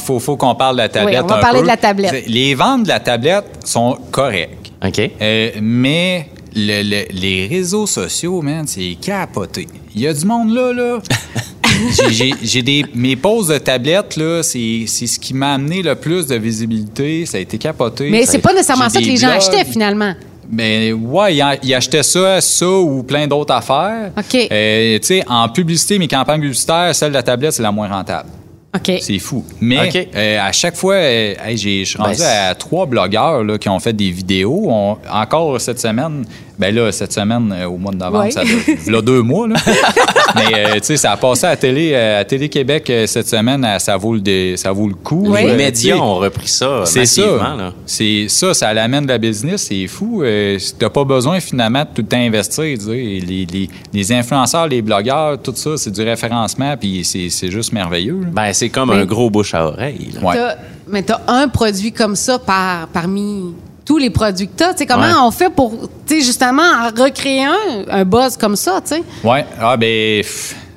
faut, faut qu'on parle de la tablette. on va un parler peu. de la tablette. C'est- Les ventes de la tablette sont correctes. OK. Euh, mais le- le- les réseaux sociaux, man, c'est capoté. Il y a du monde là, là. J'ai- des mes pauses de tablette là, c'est c'est ce qui m'a amené le plus de visibilité. Ça a été capoté. Mais c'est pas nécessairement ça que les gens blogs. achetaient, finalement. Ben ouais, ils, en- ils achetaient ça, ça ou plein d'autres affaires. OK. Euh, tu sais, en publicité, mes campagnes publicitaires, celle de la tablette, c'est la moins rentable. OK. C'est fou. Mais OK. euh, à chaque fois, euh, hey, j'ai- je suis Ben, rendu à trois blogueurs là, qui ont fait des vidéos. On- encore cette semaine, ben là, cette semaine, euh, au mois de novembre, Ouais. ça là, deux mois. Là. Mais euh, tu sais, ça a passé à la télé, euh, à Télé-Québec cette semaine, ça vaut le, dé- ça vaut le coup. Oui. Les médias ont repris ça c'est massivement. ça. Là. C'est ça, ça l'amène de la business, c'est fou. Euh, T'as pas besoin finalement de tout le temps investir. Les, les- les influenceurs, les blogueurs, tout ça, c'est du référencement, puis c'est c'est juste merveilleux. là. Ben, c'est comme Mais- un gros bouche à oreille. là. Ouais. T'as- mais tu as un produit comme ça par, parmi tous les produits que tu as. Comment Ouais. on fait pour, tu sais, justement, en recréer un, un buzz comme ça, tu sais? Ouais. Ah, ben,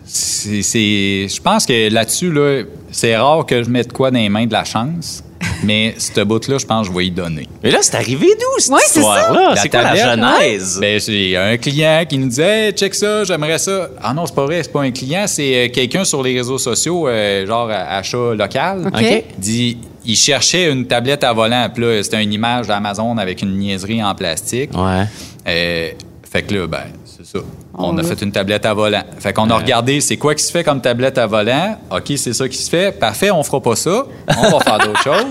Je pense que là-dessus, là, c'est rare que je mette quoi dans les mains de la chance. Mais ce bout-là, je pense que je vais y donner. Mais là, c'est arrivé d'où, cette Ouais, c'est histoire-là? C'est quoi la genèse? Ben, c'est un client qui nous disait hey, check ça, j'aimerais ça. Ah non, c'est pas vrai, c'est pas un client, c'est euh, quelqu'un sur les réseaux sociaux, euh, genre à- achat local. Dit, il cherchait une tablette à volant. Puis là, c'était une image d'Amazon avec une niaiserie en plastique. Ouais. Euh, fait que là, ben, c'est ça. On, On a fait une tablette à volant. Fait qu'on a regardé, c'est quoi qui se fait comme tablette à volant? OK, c'est ça qui se fait. Parfait, on fera pas ça. On va faire d'autres choses.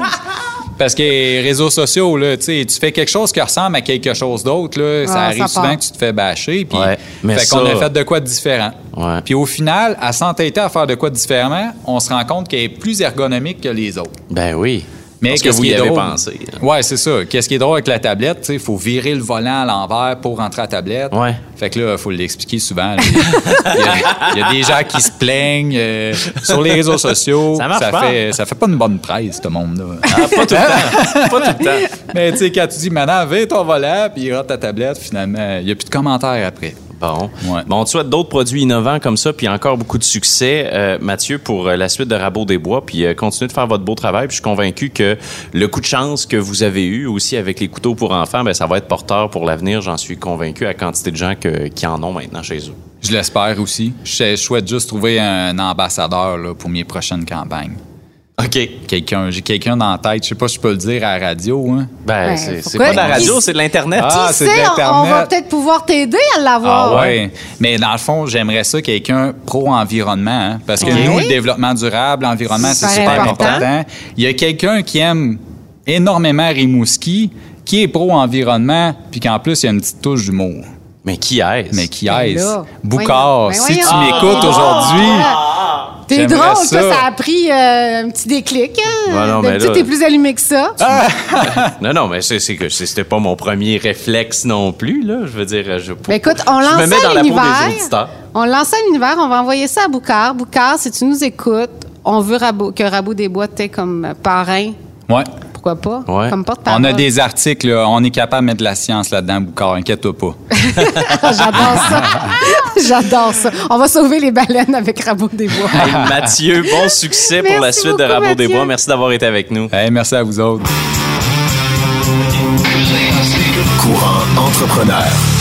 Parce que les réseaux sociaux, là, tu fais quelque chose qui ressemble à quelque chose d'autre, là, ça Ah, arrive ça souvent que tu te fais bâcher. Puis, Ouais, mais fait qu'on a fait de quoi de différent. Ouais. Puis au final, à s'entêter à faire de quoi de différent, on se rend compte qu'elle est plus ergonomique que les autres. Ben oui. Mais Parce que qu'est-ce vous y avez drôle- pensé. hein. Ouais, c'est ça. Qu'est-ce qui est drôle avec la tablette, il faut virer le volant à l'envers pour rentrer à la tablette. Ouais. Fait que là, il faut l'expliquer souvent. Il y, a, il y a des gens qui se plaignent euh, sur les réseaux sociaux. Ça marche pas. fait, ça fait pas une bonne presse, ce monde-là. Ah, pas tout le temps. Pas tout le temps. Mais tu sais, quand tu dis maintenant, vais ton volant, puis il rentre ta tablette, finalement, il n'y a plus de commentaires après. Bon. Ouais. Bon, on te souhaite d'autres produits innovants comme ça, puis encore beaucoup de succès, euh, Mathieu, pour euh, la suite de Rabot des Bois, puis euh, continuez de faire votre beau travail. Puis je suis convaincu que le coup de chance que vous avez eu aussi avec les couteaux pour enfants, ben ça va être porteur pour l'avenir. J'en suis convaincu à quantité de gens que- qui en ont maintenant chez eux. Je l'espère aussi. Je je souhaite juste trouver un ambassadeur là, pour mes prochaines campagnes. OK. Quelqu'un, j'ai quelqu'un dans la tête. Je sais pas si je peux le dire à la radio. Hein. Ben, Ben, c'est pas de la radio, c'est de l'Internet. Ah, c'est de sait, on- va l'Internet. peut-être pouvoir t'aider à l'avoir. Ah ouais. Mais dans le fond, j'aimerais ça quelqu'un pro-environnement. hein, parce que nous, le développement durable, l'environnement, c'est Super important. important. Il y a quelqu'un qui aime énormément Rimouski, qui est pro-environnement, puis qu'en plus, il y a une petite touche d'humour. Mais qui est-ce? Mais qui Ben est-ce? Boucard, voyons. si Ben tu m'écoutes aujourd'hui, T'es drôle, ça. ça. Ça a pris euh, un petit déclic. Hein? Non, mais là- t'es plus allumé que ça. Non, non, mais c'est que c'était pas mon premier réflexe non plus, là. Je veux dire, je, Ben écoute, on je lance me mets dans la peau l'univers. des auditeurs. On lance à l'univers, on va envoyer ça à Boucard. Boucard, si tu nous écoutes, on veut Rabou- que Rabou des Bois t'ait comme parrain. ouais. Pourquoi pas? Ouais. Comme porte-parole. On a des articles, là, on est capable de mettre de la science là-dedans, Boucard, inquiète-toi pas. J'adore ça. J'adore ça. On va sauver les baleines avec Rabou des Bois. Hey, Mathieu, bon succès pour la suite de Rabot des. Bois. Merci d'avoir été avec nous. Hey, merci à vous autres. Courant entrepreneur.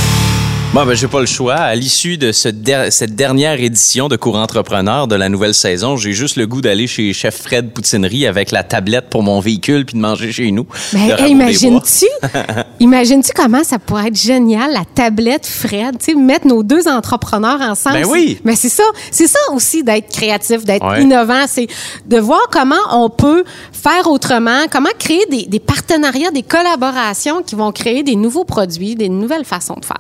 Bon, ben, j'ai pas le choix. À l'issue de ce der- cette dernière édition de Courant Entrepreneur de la nouvelle saison, j'ai juste le goût d'aller chez Chef Fred Poutinerie avec la tablette pour mon véhicule puis de manger chez nous. Mais de hey, imagines-tu, imagines-tu comment ça pourrait être génial, la tablette Fred, tu sais, mettre nos deux entrepreneurs ensemble. Ben oui. Mais c'est ça, c'est ça aussi d'être créatif, d'être Ouais. innovant, c'est de voir comment on peut faire autrement, comment créer des, des partenariats, des collaborations qui vont créer des nouveaux produits, des nouvelles façons de faire.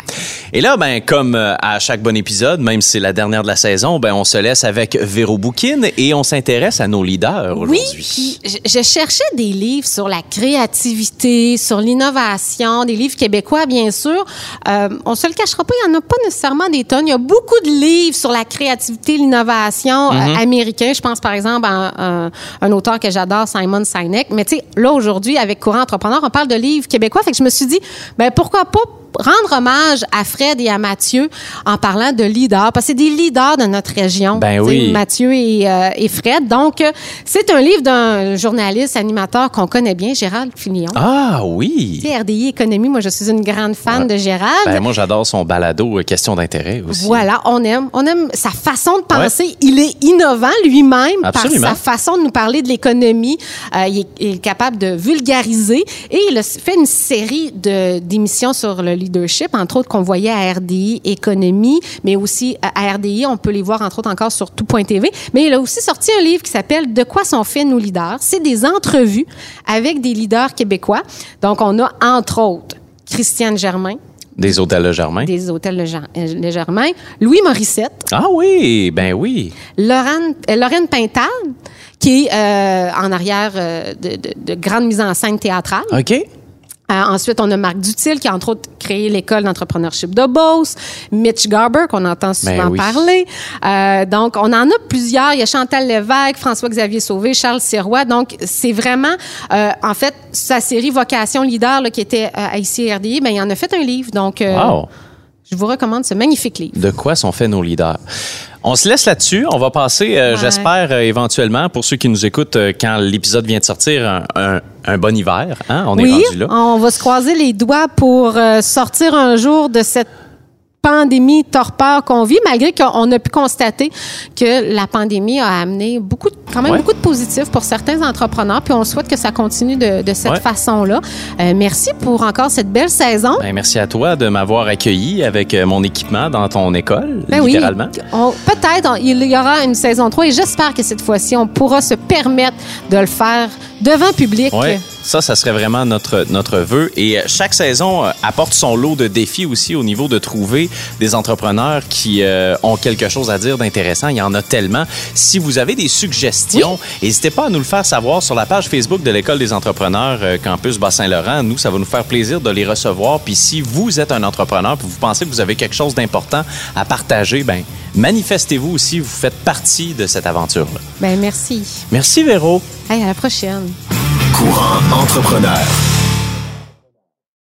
Et là, ben, comme euh, à chaque bon épisode, même si c'est la dernière de la saison, ben, on se laisse avec Véro Boukine et on s'intéresse à nos leaders Oui, aujourd'hui. puis je, je cherchais des livres sur la créativité, sur l'innovation, des livres québécois, bien sûr. Euh, on se le cachera pas, il n'y en a pas nécessairement des tonnes. Il y a beaucoup de livres sur la créativité, l'innovation euh, américain. Je pense, par exemple, à un, un auteur que j'adore, Simon Sinek. Mais tu sais, là, aujourd'hui, avec Courant Entrepreneur, on parle de livres québécois. Fait que je me suis dit, ben pourquoi pas rendre hommage à Fred et à Mathieu en parlant de leaders, parce que c'est des leaders de notre région. Ben oui. Mathieu et, euh, et Fred. Donc, euh, c'est un livre d'un journaliste, animateur qu'on connaît bien, Gérald Filion. Ah oui! Tu sais, RDI Économie, moi, je suis une grande fan de Gérald. Ben, moi, j'adore son balado euh, Question d'intérêt aussi. Voilà, on aime, on aime sa façon de penser. Il est innovant lui-même par sa façon de nous parler de l'économie. Euh, il, est, il est capable de vulgariser et il a fait une série d'émissions sur le leadership, entre autres qu'on voyait à RDI Économie, mais aussi à RDI, on peut les voir entre autres encore sur tout.tv. Mais il a aussi sorti un livre qui s'appelle De quoi sont faits nos leaders? C'est des entrevues avec des leaders québécois. Donc on a entre autres Christiane Germain, Des hôtels Le Germain. des hôtels Le, euh, Le Germain, Louis Morissette, Ah oui, ben oui. Lorraine, euh, Lorraine Pintal, qui est euh, en arrière euh, de, de, de grande mise en scène théâtrale. OK. Euh, ensuite, on a Marc Dutil, qui a entre autres créé l'école d'entrepreneurship de Beauce. Mitch Garber, qu'on entend souvent Ben oui. parler. Euh, donc, on en a plusieurs. Il y a Chantal Lévesque, François-Xavier Sauvé, Charles Sirois. Donc, c'est vraiment, euh, en fait, sa série Vocation Leader, là, qui était euh, à ICRDI, ben, il en a fait un livre. Donc, euh, Wow. je vous recommande ce magnifique livre. De quoi sont faits nos leaders? On se laisse là-dessus. On va passer, euh, Ouais. j'espère, euh, éventuellement, pour ceux qui nous écoutent euh, quand l'épisode vient de sortir, un, un- un bon hiver. Hein? On est rendu là. on va se croiser les doigts pour sortir un jour de cette pandémie torpeur qu'on vit, malgré qu'on a pu constater que la pandémie a amené beaucoup, de- quand même Ouais. beaucoup de positifs pour certains entrepreneurs, puis on souhaite que ça continue de, de cette Ouais. façon-là. Euh, merci pour encore cette belle saison. Ben, merci à toi de m'avoir accueilli avec euh, mon équipement dans ton école, Ben oui, littéralement. peut-être il y aura une saison 3 et j'espère que cette fois-ci, on pourra se permettre de le faire devant public. Oui, ça, ça serait vraiment notre, notre vœu. Et euh, chaque saison apporte son lot de défis aussi au niveau de trouver des entrepreneurs qui euh, ont quelque chose à dire d'intéressant. Il y en a tellement. Si vous avez des suggestions, n'hésitez pas à nous le faire savoir sur la page Facebook de l'École des entrepreneurs euh, Campus Bas-Saint-Laurent. Nous, ça va nous faire plaisir de les recevoir. Puis si vous êtes un entrepreneur puis vous pensez que vous avez quelque chose d'important à partager, ben manifestez-vous aussi. Vous faites partie de cette aventure-là. Ben merci. Merci, Véro. Hey, à la prochaine. Courant entrepreneur.